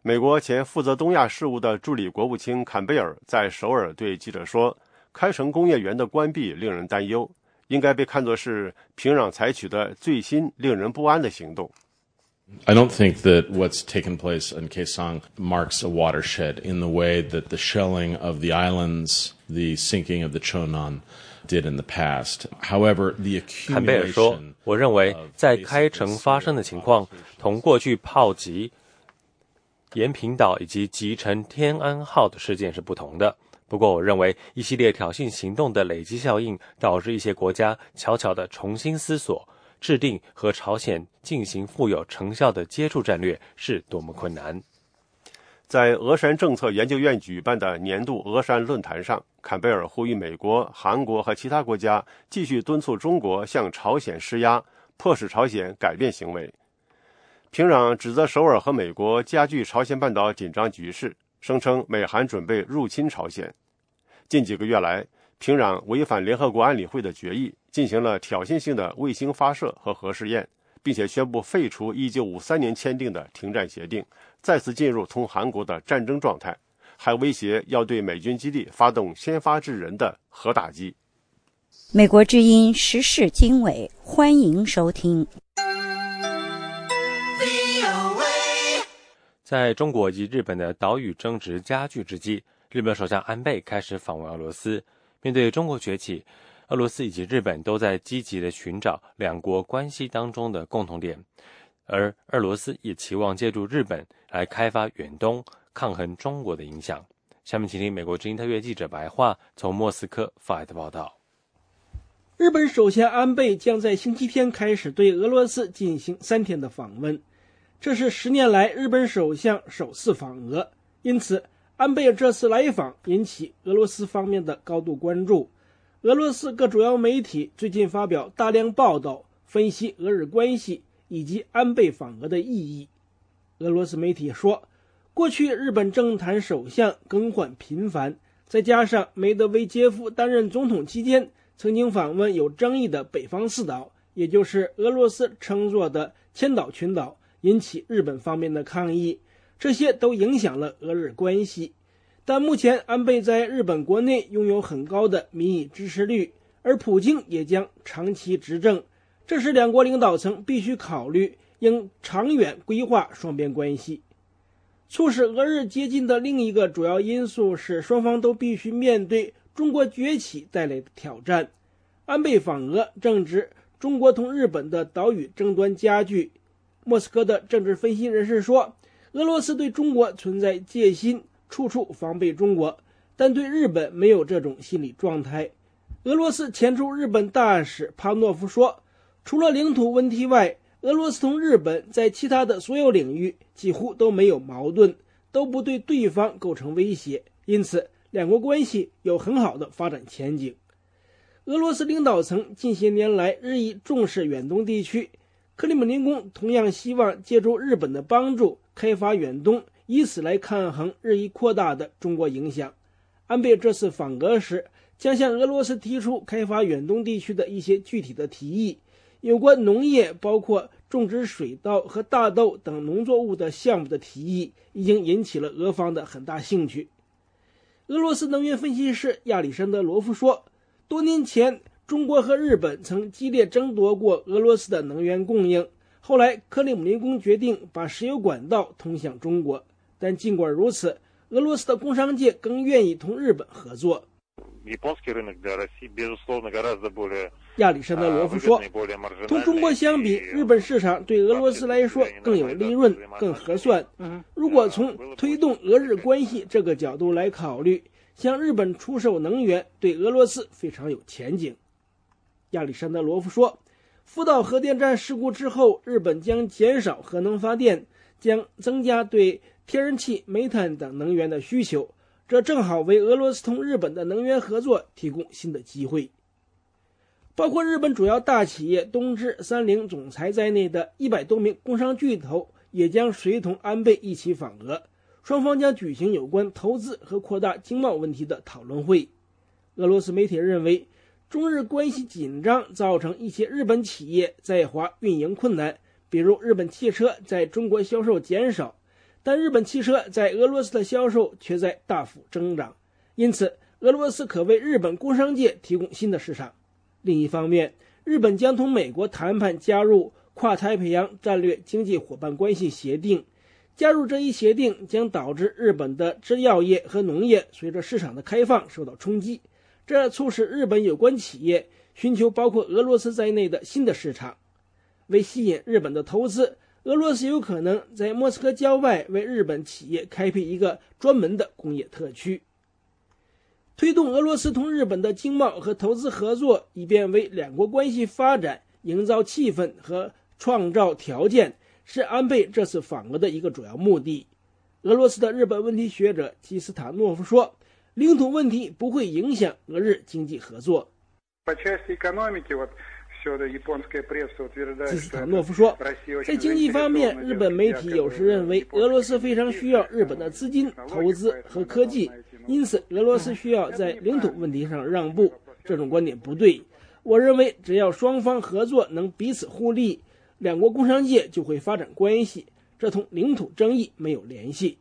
[SPEAKER 23] 美国前负责东亚事务的助理国务卿坎贝尔在首尔对记者说：“开城工业园的关闭令人担忧。”应该被看作是平壤采取的最新令人不安的行动。
[SPEAKER 28] I don't think that what's taken place in Kaesong marks a watershed in the way that the shelling of the islands, the sinking of the Chonan did in the past. However, the accumulation
[SPEAKER 4] 坎贝尔说：“我认为在开城发生的情况，同过去炮击延平岛以及击沉天安号的事件是不同的。” 不过，我认为一系列挑衅行动的累积效应，导致一些国家悄悄地重新思索、制定和朝鲜进行富有成效的接触战略是多么困难。
[SPEAKER 23] 在俄山政策研究院举办的年度俄山论坛上，坎贝尔呼吁美国、韩国和其他国家继续敦促中国向朝鲜施压，迫使朝鲜改变行为。平壤指责首尔和美国加剧朝鲜半岛紧张局势。声称美韩准备入侵朝鲜。近几个月来，平壤违反联合国安理会的决议，进行了挑衅性的卫星发射和核试验，并且宣布废除1953年签订的停战协定，再次进入同韩国的战争状态，还威胁要对美军基地发动先发制人的核打击。
[SPEAKER 1] 美国之音时事经纬，欢迎收听。
[SPEAKER 4] 在中国及日本的岛屿争执加剧之际，日本首相安倍开始访问俄罗斯。面对中国崛起，俄罗斯以及日本都在积极的寻找两国关系当中的共同点，而俄罗斯也期望借助日本来开发远东，抗衡中国的影响。下面请听美国之音特约记者白话从莫斯科发来的报道：
[SPEAKER 29] 日本首相安倍将在星期天开始对俄罗斯进行三天的访问。这是十年来日本首相首次访俄，因此安倍这次来访引起俄罗斯方面的高度关注。俄罗斯各主要媒体最近发表大量报道，分析俄日关系以及安倍访俄的意义。俄罗斯媒体说，过去日本政坛首相更换频繁，再加上梅德韦杰夫担任总统期间曾经访问有争议的北方四岛，也就是俄罗斯称作的千岛群岛，引起日本方面的抗议，这些都影响了俄日关系。但目前安倍在日本国内拥有很高的民意支持率，而普京也将长期执政，这是两国领导层必须考虑应长远规划双边关系。促使俄日接近的另一个主要因素是，双方都必须面对中国崛起带来的挑战。安倍访俄正值中国同日本的岛屿争端加剧。莫斯科的政治分析人士说，俄罗斯对中国存在戒心，处处防备中国，但对日本没有这种心理状态。俄罗斯前驻日本大使帕诺夫说，除了领土问题外，俄罗斯同日本在其他的所有领域几乎都没有矛盾，都不对对方构成威胁，因此两国关系有很好的发展前景。俄罗斯领导层近些年来日益重视远东地区，克里姆林宫同样希望借助日本的帮助开发远东，以此来抗衡日益扩大的中国影响。安倍这次访俄时将向俄罗斯提出开发远东地区的一些具体的提议。有关农业，包括种植水稻和大豆等农作物的项目的提议，已经引起了俄方的很大兴趣。俄罗斯能源分析师亚历山德罗夫说：“多年前，中国和日本曾激烈争夺过俄罗斯的能源供应。后来，克里姆林宫决定把石油管道通向中国。但尽管如此，俄罗斯的工商界更愿意同日本合作。”亚历山德罗夫说：“同中国相比，日本市场对俄罗斯来说更有利润、更合算。如果从推动俄日关系这个角度来考虑，向日本出售能源对俄罗斯非常有前景。”亚历山德罗夫说：“福岛核电站事故之后，日本将减少核能发电，将增加对天然气、煤炭等能源的需求。”这正好为俄罗斯同日本的能源合作提供新的机会。包括日本主要大企业东芝、三菱总裁在内的一百多名工商巨头也将随同安倍一起访俄，双方将举行有关投资和扩大经贸问题的讨论会。俄罗斯媒体认为，中日关系紧张造成一些日本企业在华运营困难，比如日本汽车在中国销售减少。但日本汽车在俄罗斯的销售却在大幅增长，因此俄罗斯可为日本工商界提供新的市场。另一方面，日本将同美国谈判加入跨太平洋战略经济伙伴关系协定。加入这一协定将导致日本的制药业和农业随着市场的开放受到冲击，这促使日本有关企业寻求包括俄罗斯在内的新的市场。为吸引日本的投资。俄罗斯有可能在莫斯科郊外为日本企业开辟一个专门的工业特区，推动俄罗斯同日本的经贸和投资合作，以便为两国关系发展营造气氛和创造条件，是安倍这次访俄的一个主要目的。俄罗斯的日本问题学者基斯塔诺夫说：“领土问题不会影响俄日经济合作。”基斯塔诺夫说，在经济方面，日本媒体有时认为俄罗斯非常需要日本的资金、投资和科技，因此俄罗斯需要在领土问题上让步。这种观点不对。我认为，只要双方合作能彼此互利，两国工商界就会发展关系，这同领土争议没有联系。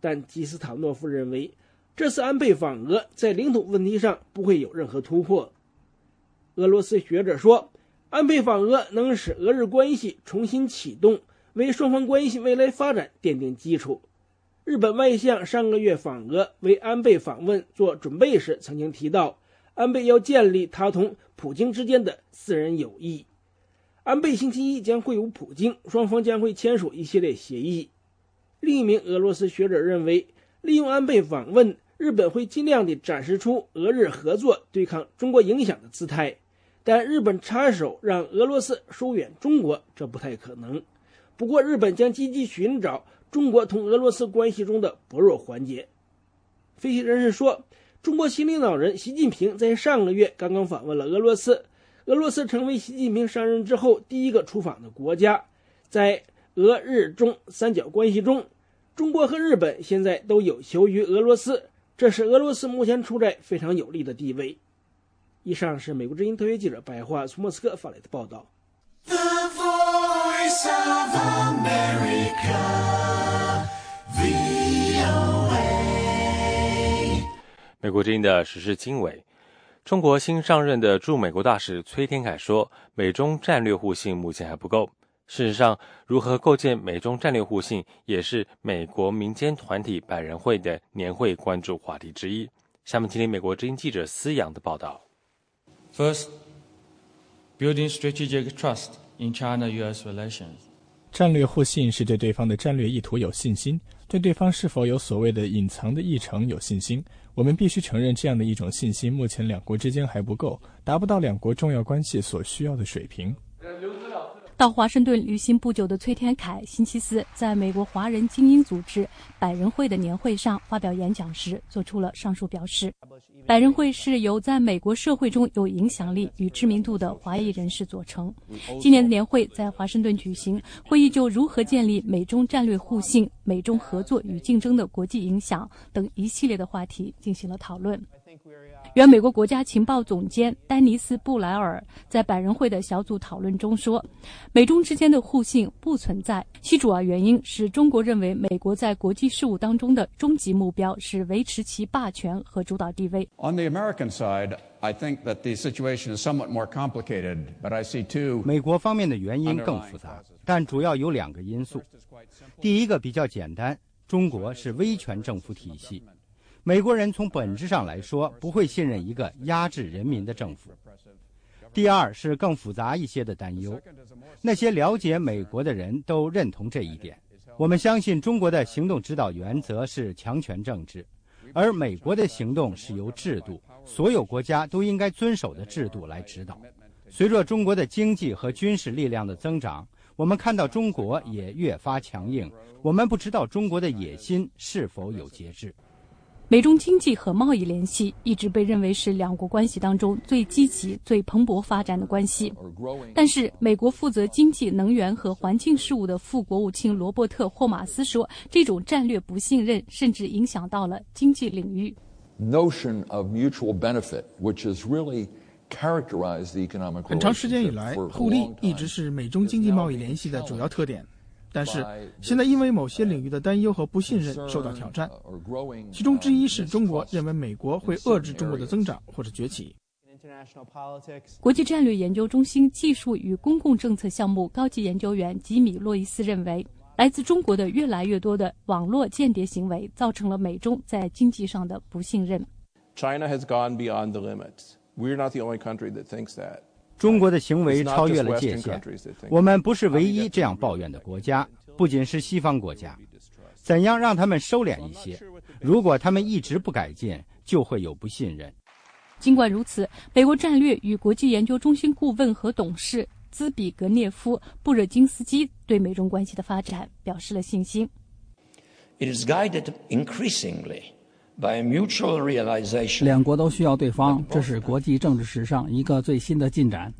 [SPEAKER 29] 但基斯塔诺夫认为，这次安倍访俄在领土问题上不会有任何突破。俄罗斯学者说，安倍访俄能使俄日关系重新启动，为双方关系未来发展奠定基础。日本外相上个月访俄，为安倍访问做准备时，曾经提到，安倍要建立他同普京之间的私人友谊。安倍星期一将会晤普京，双方将会签署一系列协议。另一名俄罗斯学者认为，利用安倍访问，日本会尽量地展示出俄日合作对抗中国影响的姿态。但日本插手让俄罗斯疏远中国，这不太可能。不过，日本将积极寻找中国同俄罗斯关系中的薄弱环节。分析人士说，中国新领导人习近平在上个月刚刚访问了俄罗斯，俄罗斯成为习近平上任之后第一个出访的国家。在俄日中三角关系中，中国和日本现在都有求于俄罗斯。这是俄罗斯目前处在非常有利的地位。以上是美国之音特约记者白桦从莫斯科发来的报道。
[SPEAKER 4] 美国之音的时事经纬。中国新上任的驻美国大使崔天凯说：“美中战略互信目前还不够。事实上，如何构建美中战略互信，也是美国民间团体百人会的年会关注话题之一。”下面听听美国之音记者思阳的报道。
[SPEAKER 30] First, building strategic trust in China-U.S. relations.
[SPEAKER 31] 战略互信是对对方的战略意图有信心，对对方是否有所谓的隐藏的议程有信心。我们必须承认，这样的一种信心，目前两国之间还不够，达不到两国重要关系所需要的水平。
[SPEAKER 32] 到华盛顿旅行不久的崔天凯，星期四在美国华人精英组织百人会的年会上发表演讲时，做出了上述表示。百人会是由在美国社会中有影响力与知名度的华裔人士组成。今年的年会在华盛顿举行，会议就如何建立美中战略互信、美中合作与竞争的国际影响等一系列的话题进行了讨论。原美国国家情报总监丹尼斯·布莱尔在百人会的小组讨论中说：“美中之间的互信不存在，其主要原因是中国认为美国在国际事务当中的终极目标是维持其霸权和主导地位。”
[SPEAKER 33] On the American side, I think that the situation is somewhat more complicated, but I see two.
[SPEAKER 34] 美国方面的原因更复杂，但主要有两个因素。第一个比较简单，中国是威权政府体系。美国人从本质上来说不会信任一个压制人民的政府。第二是更复杂一些的担忧，那些了解美国的人都认同这一点。我们相信中国的行动指导原则是强权政治，而美国的行动是由制度，所有国家都应该遵守的制度来指导。随着中国的经济和军事力量的增长，我们看到中国也越发强硬。我们不知道中国的野心是否有节制。
[SPEAKER 32] 美中经济和贸易联系一直被认为是两国关系当中最积极、最蓬勃发展的关系。但是，美国负责经济、能源和环境事务的副国务卿罗伯特·霍马斯说，这种战略不信任甚至影响到了经济领域。
[SPEAKER 35] Notion of mutual benefit, which is really characterized the economic.
[SPEAKER 36] 很长时间以来，互利一直是美中经济贸易联系的主要特点。但是现在，因为某些领域的担忧和不信任受到挑战，其中之一是中国认为美国会遏制中国的增长或者崛起。
[SPEAKER 32] 国际战略研究中心技术与公共政策项目高级研究员吉米·洛伊斯认为，来自中国的越来越多的网络间谍行为，造成了美中在经济上的不信任。
[SPEAKER 37] China has gone beyond the limits. We're not the only country that thinks that.
[SPEAKER 34] 中国的行为超越了界限，我们不是唯一这样抱怨的国家，不仅是西方国家。怎样让他们收敛一些？如果他们一直不改进，就会有不信任。
[SPEAKER 32] 尽管如此，美国战略与国际研究中心顾问和董事兹比格涅夫·布热津斯基对美中关系的发展表示了信心。
[SPEAKER 38] It is guided increasingly.
[SPEAKER 39] 两国都需要对方，这是国际政治史上一个最新的进展。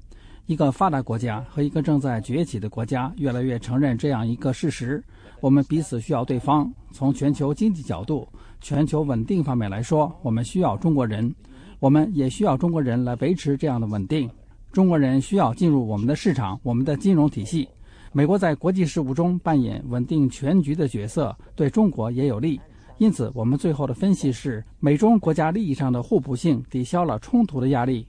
[SPEAKER 39] 一个发达国家和一个正在崛起的国家越来越承认这样一个事实：我们彼此需要对方。从全球经济角度、全球稳定方面来说，我们需要中国人，我们也需要中国人来维持这样的稳定。中国人需要进入我们的市场、我们的金融体系。美国在国际事务中扮演稳定全局的角色，对中国也有利。因此，我们最后的分析是，美中国家利益上的互补性抵消了冲突的压力。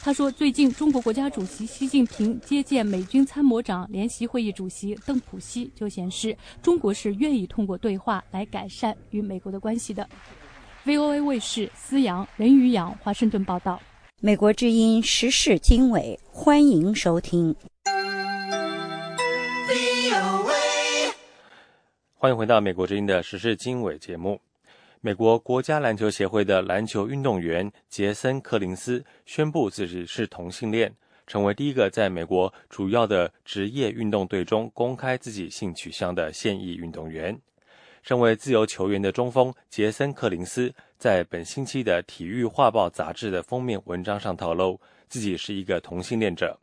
[SPEAKER 32] 他说，最近中国国家主席习近平接见美军参谋长联席会议主席邓普西，就显示中国是愿意通过对话来改善与美国的关系的。VOA 卫视思阳任宇阳华盛顿报道。
[SPEAKER 1] 美国之音时事经纬，欢迎收听。
[SPEAKER 4] 欢迎回到美国之音的时事经纬节目。美国国家篮球协会的篮球运动员杰森·柯林斯宣布自己是同性恋，成为第一个在美国主要的职业运动队中公开自己性取向的现役运动员。身为自由球员的中锋杰森·柯林斯，在本星期的《体育画报》杂志的封面文章上透露，自己是一个同性恋者。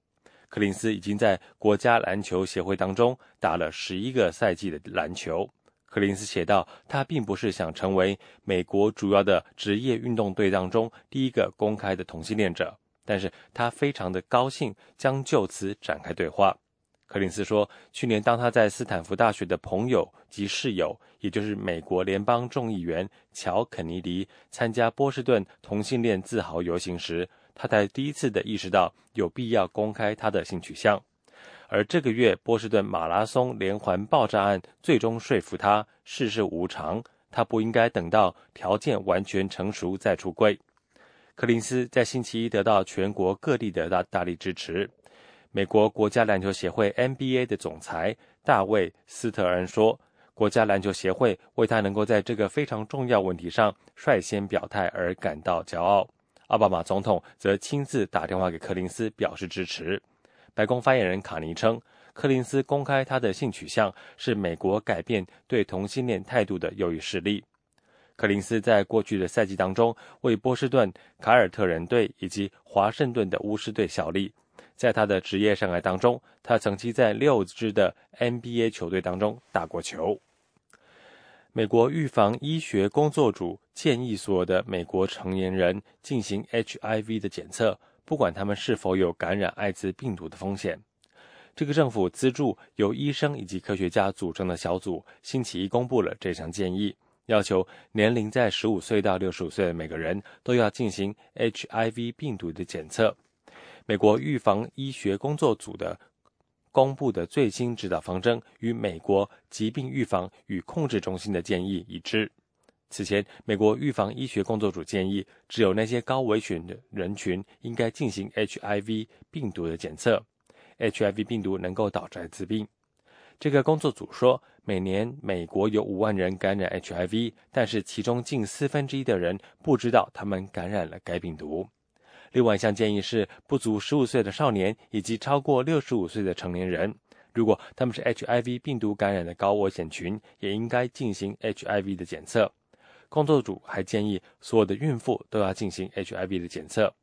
[SPEAKER 4] 柯林斯已经在国家篮球协会当中打了十一个赛季的篮球。柯林斯写道：“他并不是想成为美国主要的职业运动队当中第一个公开的同性恋者，但是他非常的高兴将就此展开对话。”柯林斯说：“去年当他在斯坦福大学的朋友及室友，也就是美国联邦众议员乔·肯尼迪参加波士顿同性恋自豪游行时，他才第一次的意识到有必要公开他的性取向。而这个月波士顿马拉松连环爆炸案最终说服他世事无常，他不应该等到条件完全成熟再出柜。”柯林斯在星期一得到全国各地的大大力支持。美国国家篮球协会 NBA 的总裁大卫·斯特恩说：“国家篮球协会为他能够在这个非常重要问题上率先表态而感到骄傲。”奥巴马总统则亲自打电话给柯林斯表示支持。白宫发言人卡尼称，柯林斯公开他的性取向是美国改变对同性恋态度的又一事例。柯林斯在过去的赛季当中为波士顿凯尔特人队以及华盛顿的巫师队效力。在他的职业生涯当中，他曾经在六支的 NBA 球队当中打过球。美国预防医学工作组建议所有的美国成年人进行 HIV 的检测，不管他们是否有感染艾滋病毒的风险。这个政府资助由医生以及科学家组成的小组星期一公布了这项建议，要求年龄在十五岁到六十五岁的每个人都要进行 HIV 病毒的检测。美国预防医学工作组的公布的最新指导方针与美国疾病预防与控制中心的建议一致。此前，美国预防医学工作组建议，只有那些高危群的人群应该进行 HIV 病毒的检测。HIV 病毒能够导致艾滋病。这个工作组说，每年美国有五万人感染 HIV，但是其中近四分之一的人不知道他们感染了该病毒。另外一项建议是，不足十五岁的少年以及超过六十五岁的成年人，如果他们是 HIV 病毒感染的高危险群，也应该进行 HIV 的检测。工作组还建议所有的孕妇都要进行 HIV 的检测。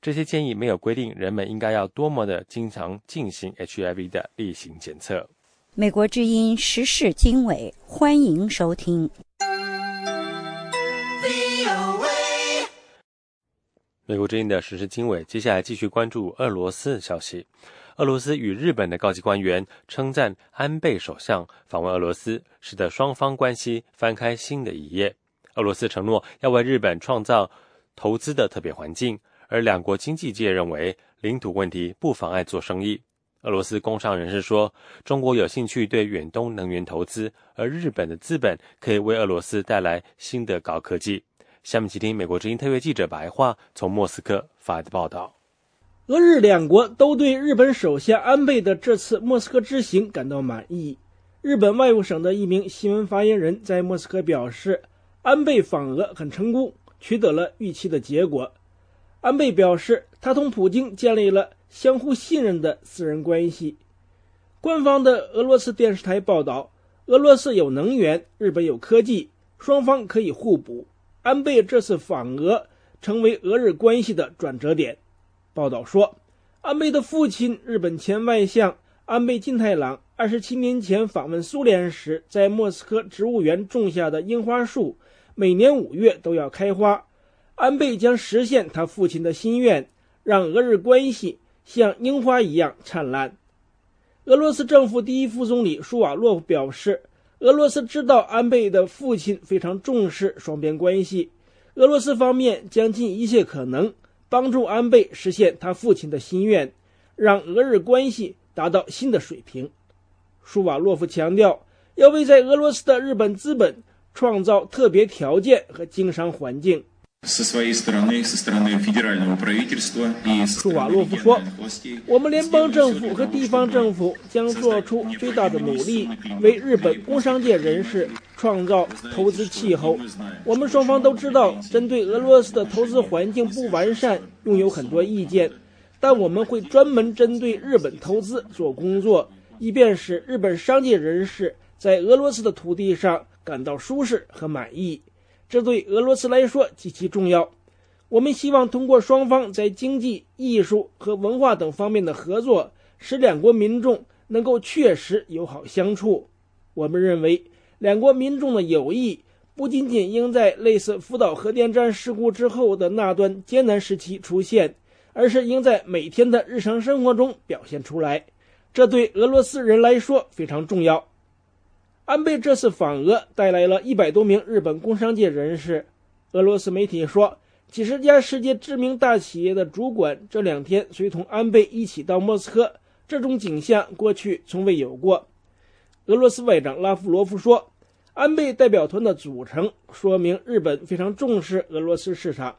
[SPEAKER 4] 这些建议没有规定人们应该要多么的经常进行 HIV 的例行检测。
[SPEAKER 1] 美国之音时事经纬，欢迎收听。
[SPEAKER 4] 美国之音的实时经纬，接下来继续关注俄罗斯消息。俄罗斯与日本的高级官员称赞安倍首相访问俄罗斯，使得双方关系翻开新的一页。俄罗斯承诺要为日本创造投资的特别环境，而两国经济界认为领土问题不妨碍做生意。俄罗斯工商人士说，中国有兴趣对远东能源投资，而日本的资本可以为俄罗斯带来新的高科技。下面请听美国之音特约记者白话从莫斯科发来的报道。
[SPEAKER 29] 俄日两国都对日本首相安倍的这次莫斯科之行感到满意。日本外务省的一名新闻发言人，在莫斯科表示，安倍访俄很成功，取得了预期的结果。安倍表示，他同普京建立了相互信任的私人关系。官方的俄罗斯电视台报道，俄罗斯有能源，日本有科技，双方可以互补。安倍这次访俄成为俄日关系的转折点。报道说，安倍的父亲日本前外相安倍晋太郎二十七年前访问苏联时，在莫斯科植物园种下的樱花树，每年五月都要开花。安倍将实现他父亲的心愿，让俄日关系像樱花一样灿烂。俄罗斯政府第一副总理舒瓦洛夫表示。俄罗斯知道安倍的父亲非常重视双边关系，俄罗斯方面将尽一切可能帮助安倍实现他父亲的心愿，让俄日关系达到新的水平。舒瓦洛夫强调，要为在俄罗斯的日本资本创造特别条件和经商环境。舒瓦洛夫说：“我们联邦政府和地方政府将做出最大的努力，为日本工商界人士创造投资气候。我们双方都知道，针对俄罗斯的投资环境不完善，拥有很多意见。但我们会专门针对日本投资做工作，以便使日本商界人士在俄罗斯的土地上感到舒适和满意。”这对俄罗斯来说极其重要。我们希望通过双方在经济、艺术和文化等方面的合作，使两国民众能够确实友好相处。我们认为，两国民众的友谊不仅仅应在类似福岛核电站事故之后的那段艰难时期出现，而是应在每天的日常生活中表现出来。这对俄罗斯人来说非常重要。安倍这次访俄带来了一百多名日本工商界人士。俄罗斯媒体说，几十家世界知名大企业的主管这两天随同安倍一起到莫斯科，这种景象过去从未有过。俄罗斯外长拉夫罗夫说，安倍代表团的组成说明日本非常重视俄罗斯市场。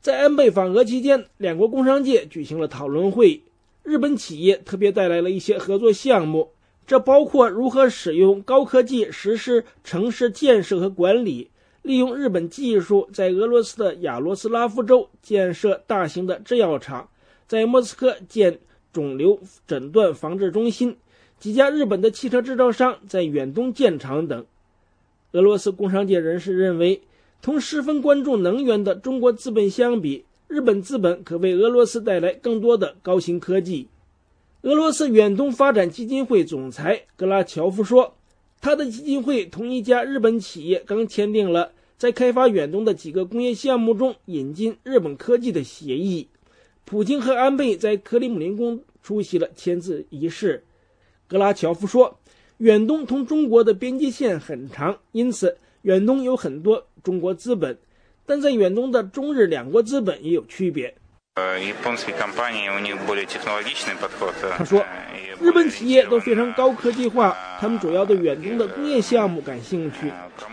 [SPEAKER 29] 在安倍访俄期间，两国工商界举行了讨论会。日本企业特别带来了一些合作项目，这包括如何使用高科技实施城市建设和管理，利用日本技术在俄罗斯的亚罗斯拉夫州建设大型的制药厂，在莫斯科建肿瘤诊断防治中心，几家日本的汽车制造商在远东建厂等。俄罗斯工商界人士认为，同十分关注能源的中国资本相比。日本资本可为俄罗斯带来更多的高新科技。俄罗斯远东发展基金会总裁格拉乔夫说：“他的基金会同一家日本企业刚签订了在开发远东的几个工业项目中引进日本科技的协议。”普京和安倍在克里姆林宫出席了签字仪式。格拉乔夫说：“远东同中国的边界线很长，因此远东有很多中国资本。”但在远东的中日两国资本也有区别。他说，日本企业都非常高科技化，他们主要对远东的工业项目感兴趣，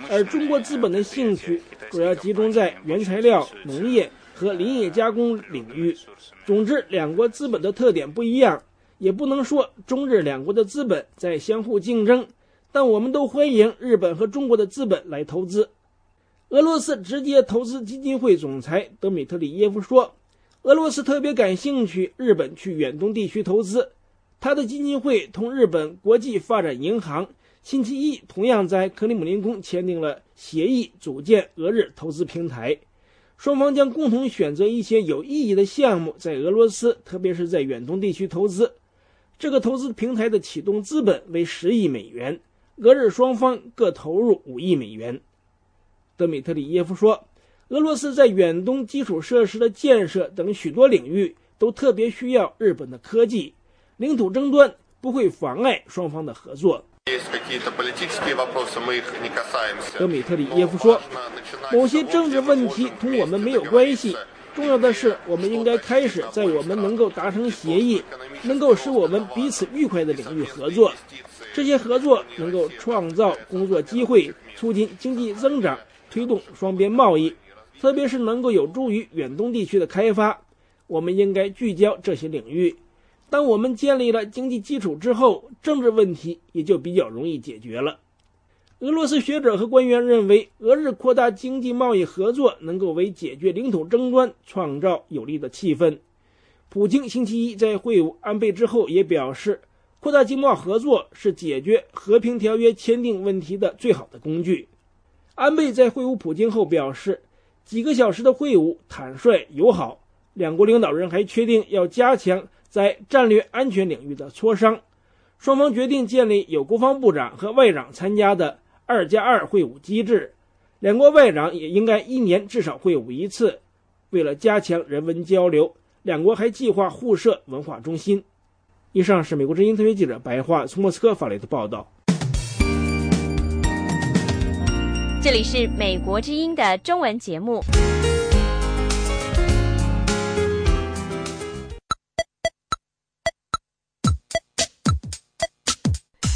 [SPEAKER 29] 而中国资本的兴趣主要集中在原材料、农业和林业加工领域。总之，两国资本的特点不一样，也不能说中日两国的资本在相互竞争。但我们都欢迎日本和中国的资本来投资。俄罗斯直接投资基金会总裁德米特里耶夫说：“俄罗斯特别感兴趣日本去远东地区投资。他的基金会同日本国际发展银行星期一同样在克里姆林宫签订了协议，组建俄日投资平台。双方将共同选择一些有意义的项目在俄罗斯，特别是在远东地区投资。这个投资平台的启动资本为十亿美元，俄日双方各投入五亿美元。”德米特里耶夫说：“俄罗斯在远东基础设施的建设等许多领域都特别需要日本的科技。领土争端不会妨碍双方的合作。”德米特里耶夫说：“某些政治问题同我们没有关系。重要的是，我们应该开始在我们能够达成协议、能够使我们彼此愉快的领域合作。这些合作能够创造工作机会，促进经济增长。”推动双边贸易，特别是能够有助于远东地区的开发。我们应该聚焦这些领域。当我们建立了经济基础之后，政治问题也就比较容易解决了。俄罗斯学者和官员认为，俄日扩大经济贸易合作能够为解决领土争端创造有利的气氛。普京星期一在会晤安倍之后也表示，扩大经贸合作是解决和平条约签订问题的最好的工具。安倍在会晤普京后表示，几个小时的会晤坦率友好，两国领导人还确定要加强在战略安全领域的磋商。双方决定建立有国防部长和外长参加的“二加二”会晤机制，两国外长也应该一年至少会晤一次。为了加强人文交流，两国还计划互设文化中心。以上是美国之音特约记者白桦从莫斯科发来的报道。
[SPEAKER 40] 这里是美国之音的中文节目。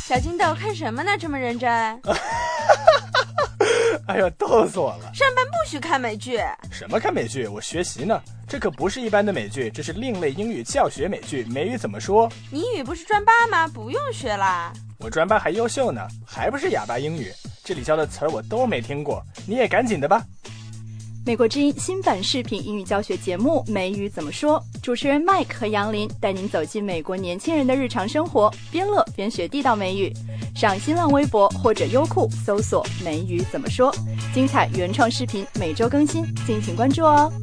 [SPEAKER 41] 小金豆看什么呢？这么认真？
[SPEAKER 31] 哎呀，逗死我了！
[SPEAKER 41] 上班不许看美剧。
[SPEAKER 31] 什么看美剧？我学习呢。这可不是一般的美剧，这是另类英语教学美剧。美语怎么说？
[SPEAKER 41] 你英语不是专八吗？不用学啦。
[SPEAKER 31] 我专八还优秀呢，还不是哑巴英语？这里教的词儿我都没听过，你也赶紧的吧。
[SPEAKER 42] 美国之音新版视频英语教学节目《美语怎么说》，主持人 Mike 和杨林带您走进美国年轻人的日常生活，边乐边学地道美语。上新浪微博或者优酷搜索“美语怎么说”，精彩原创视频每周更新，敬请关注哦。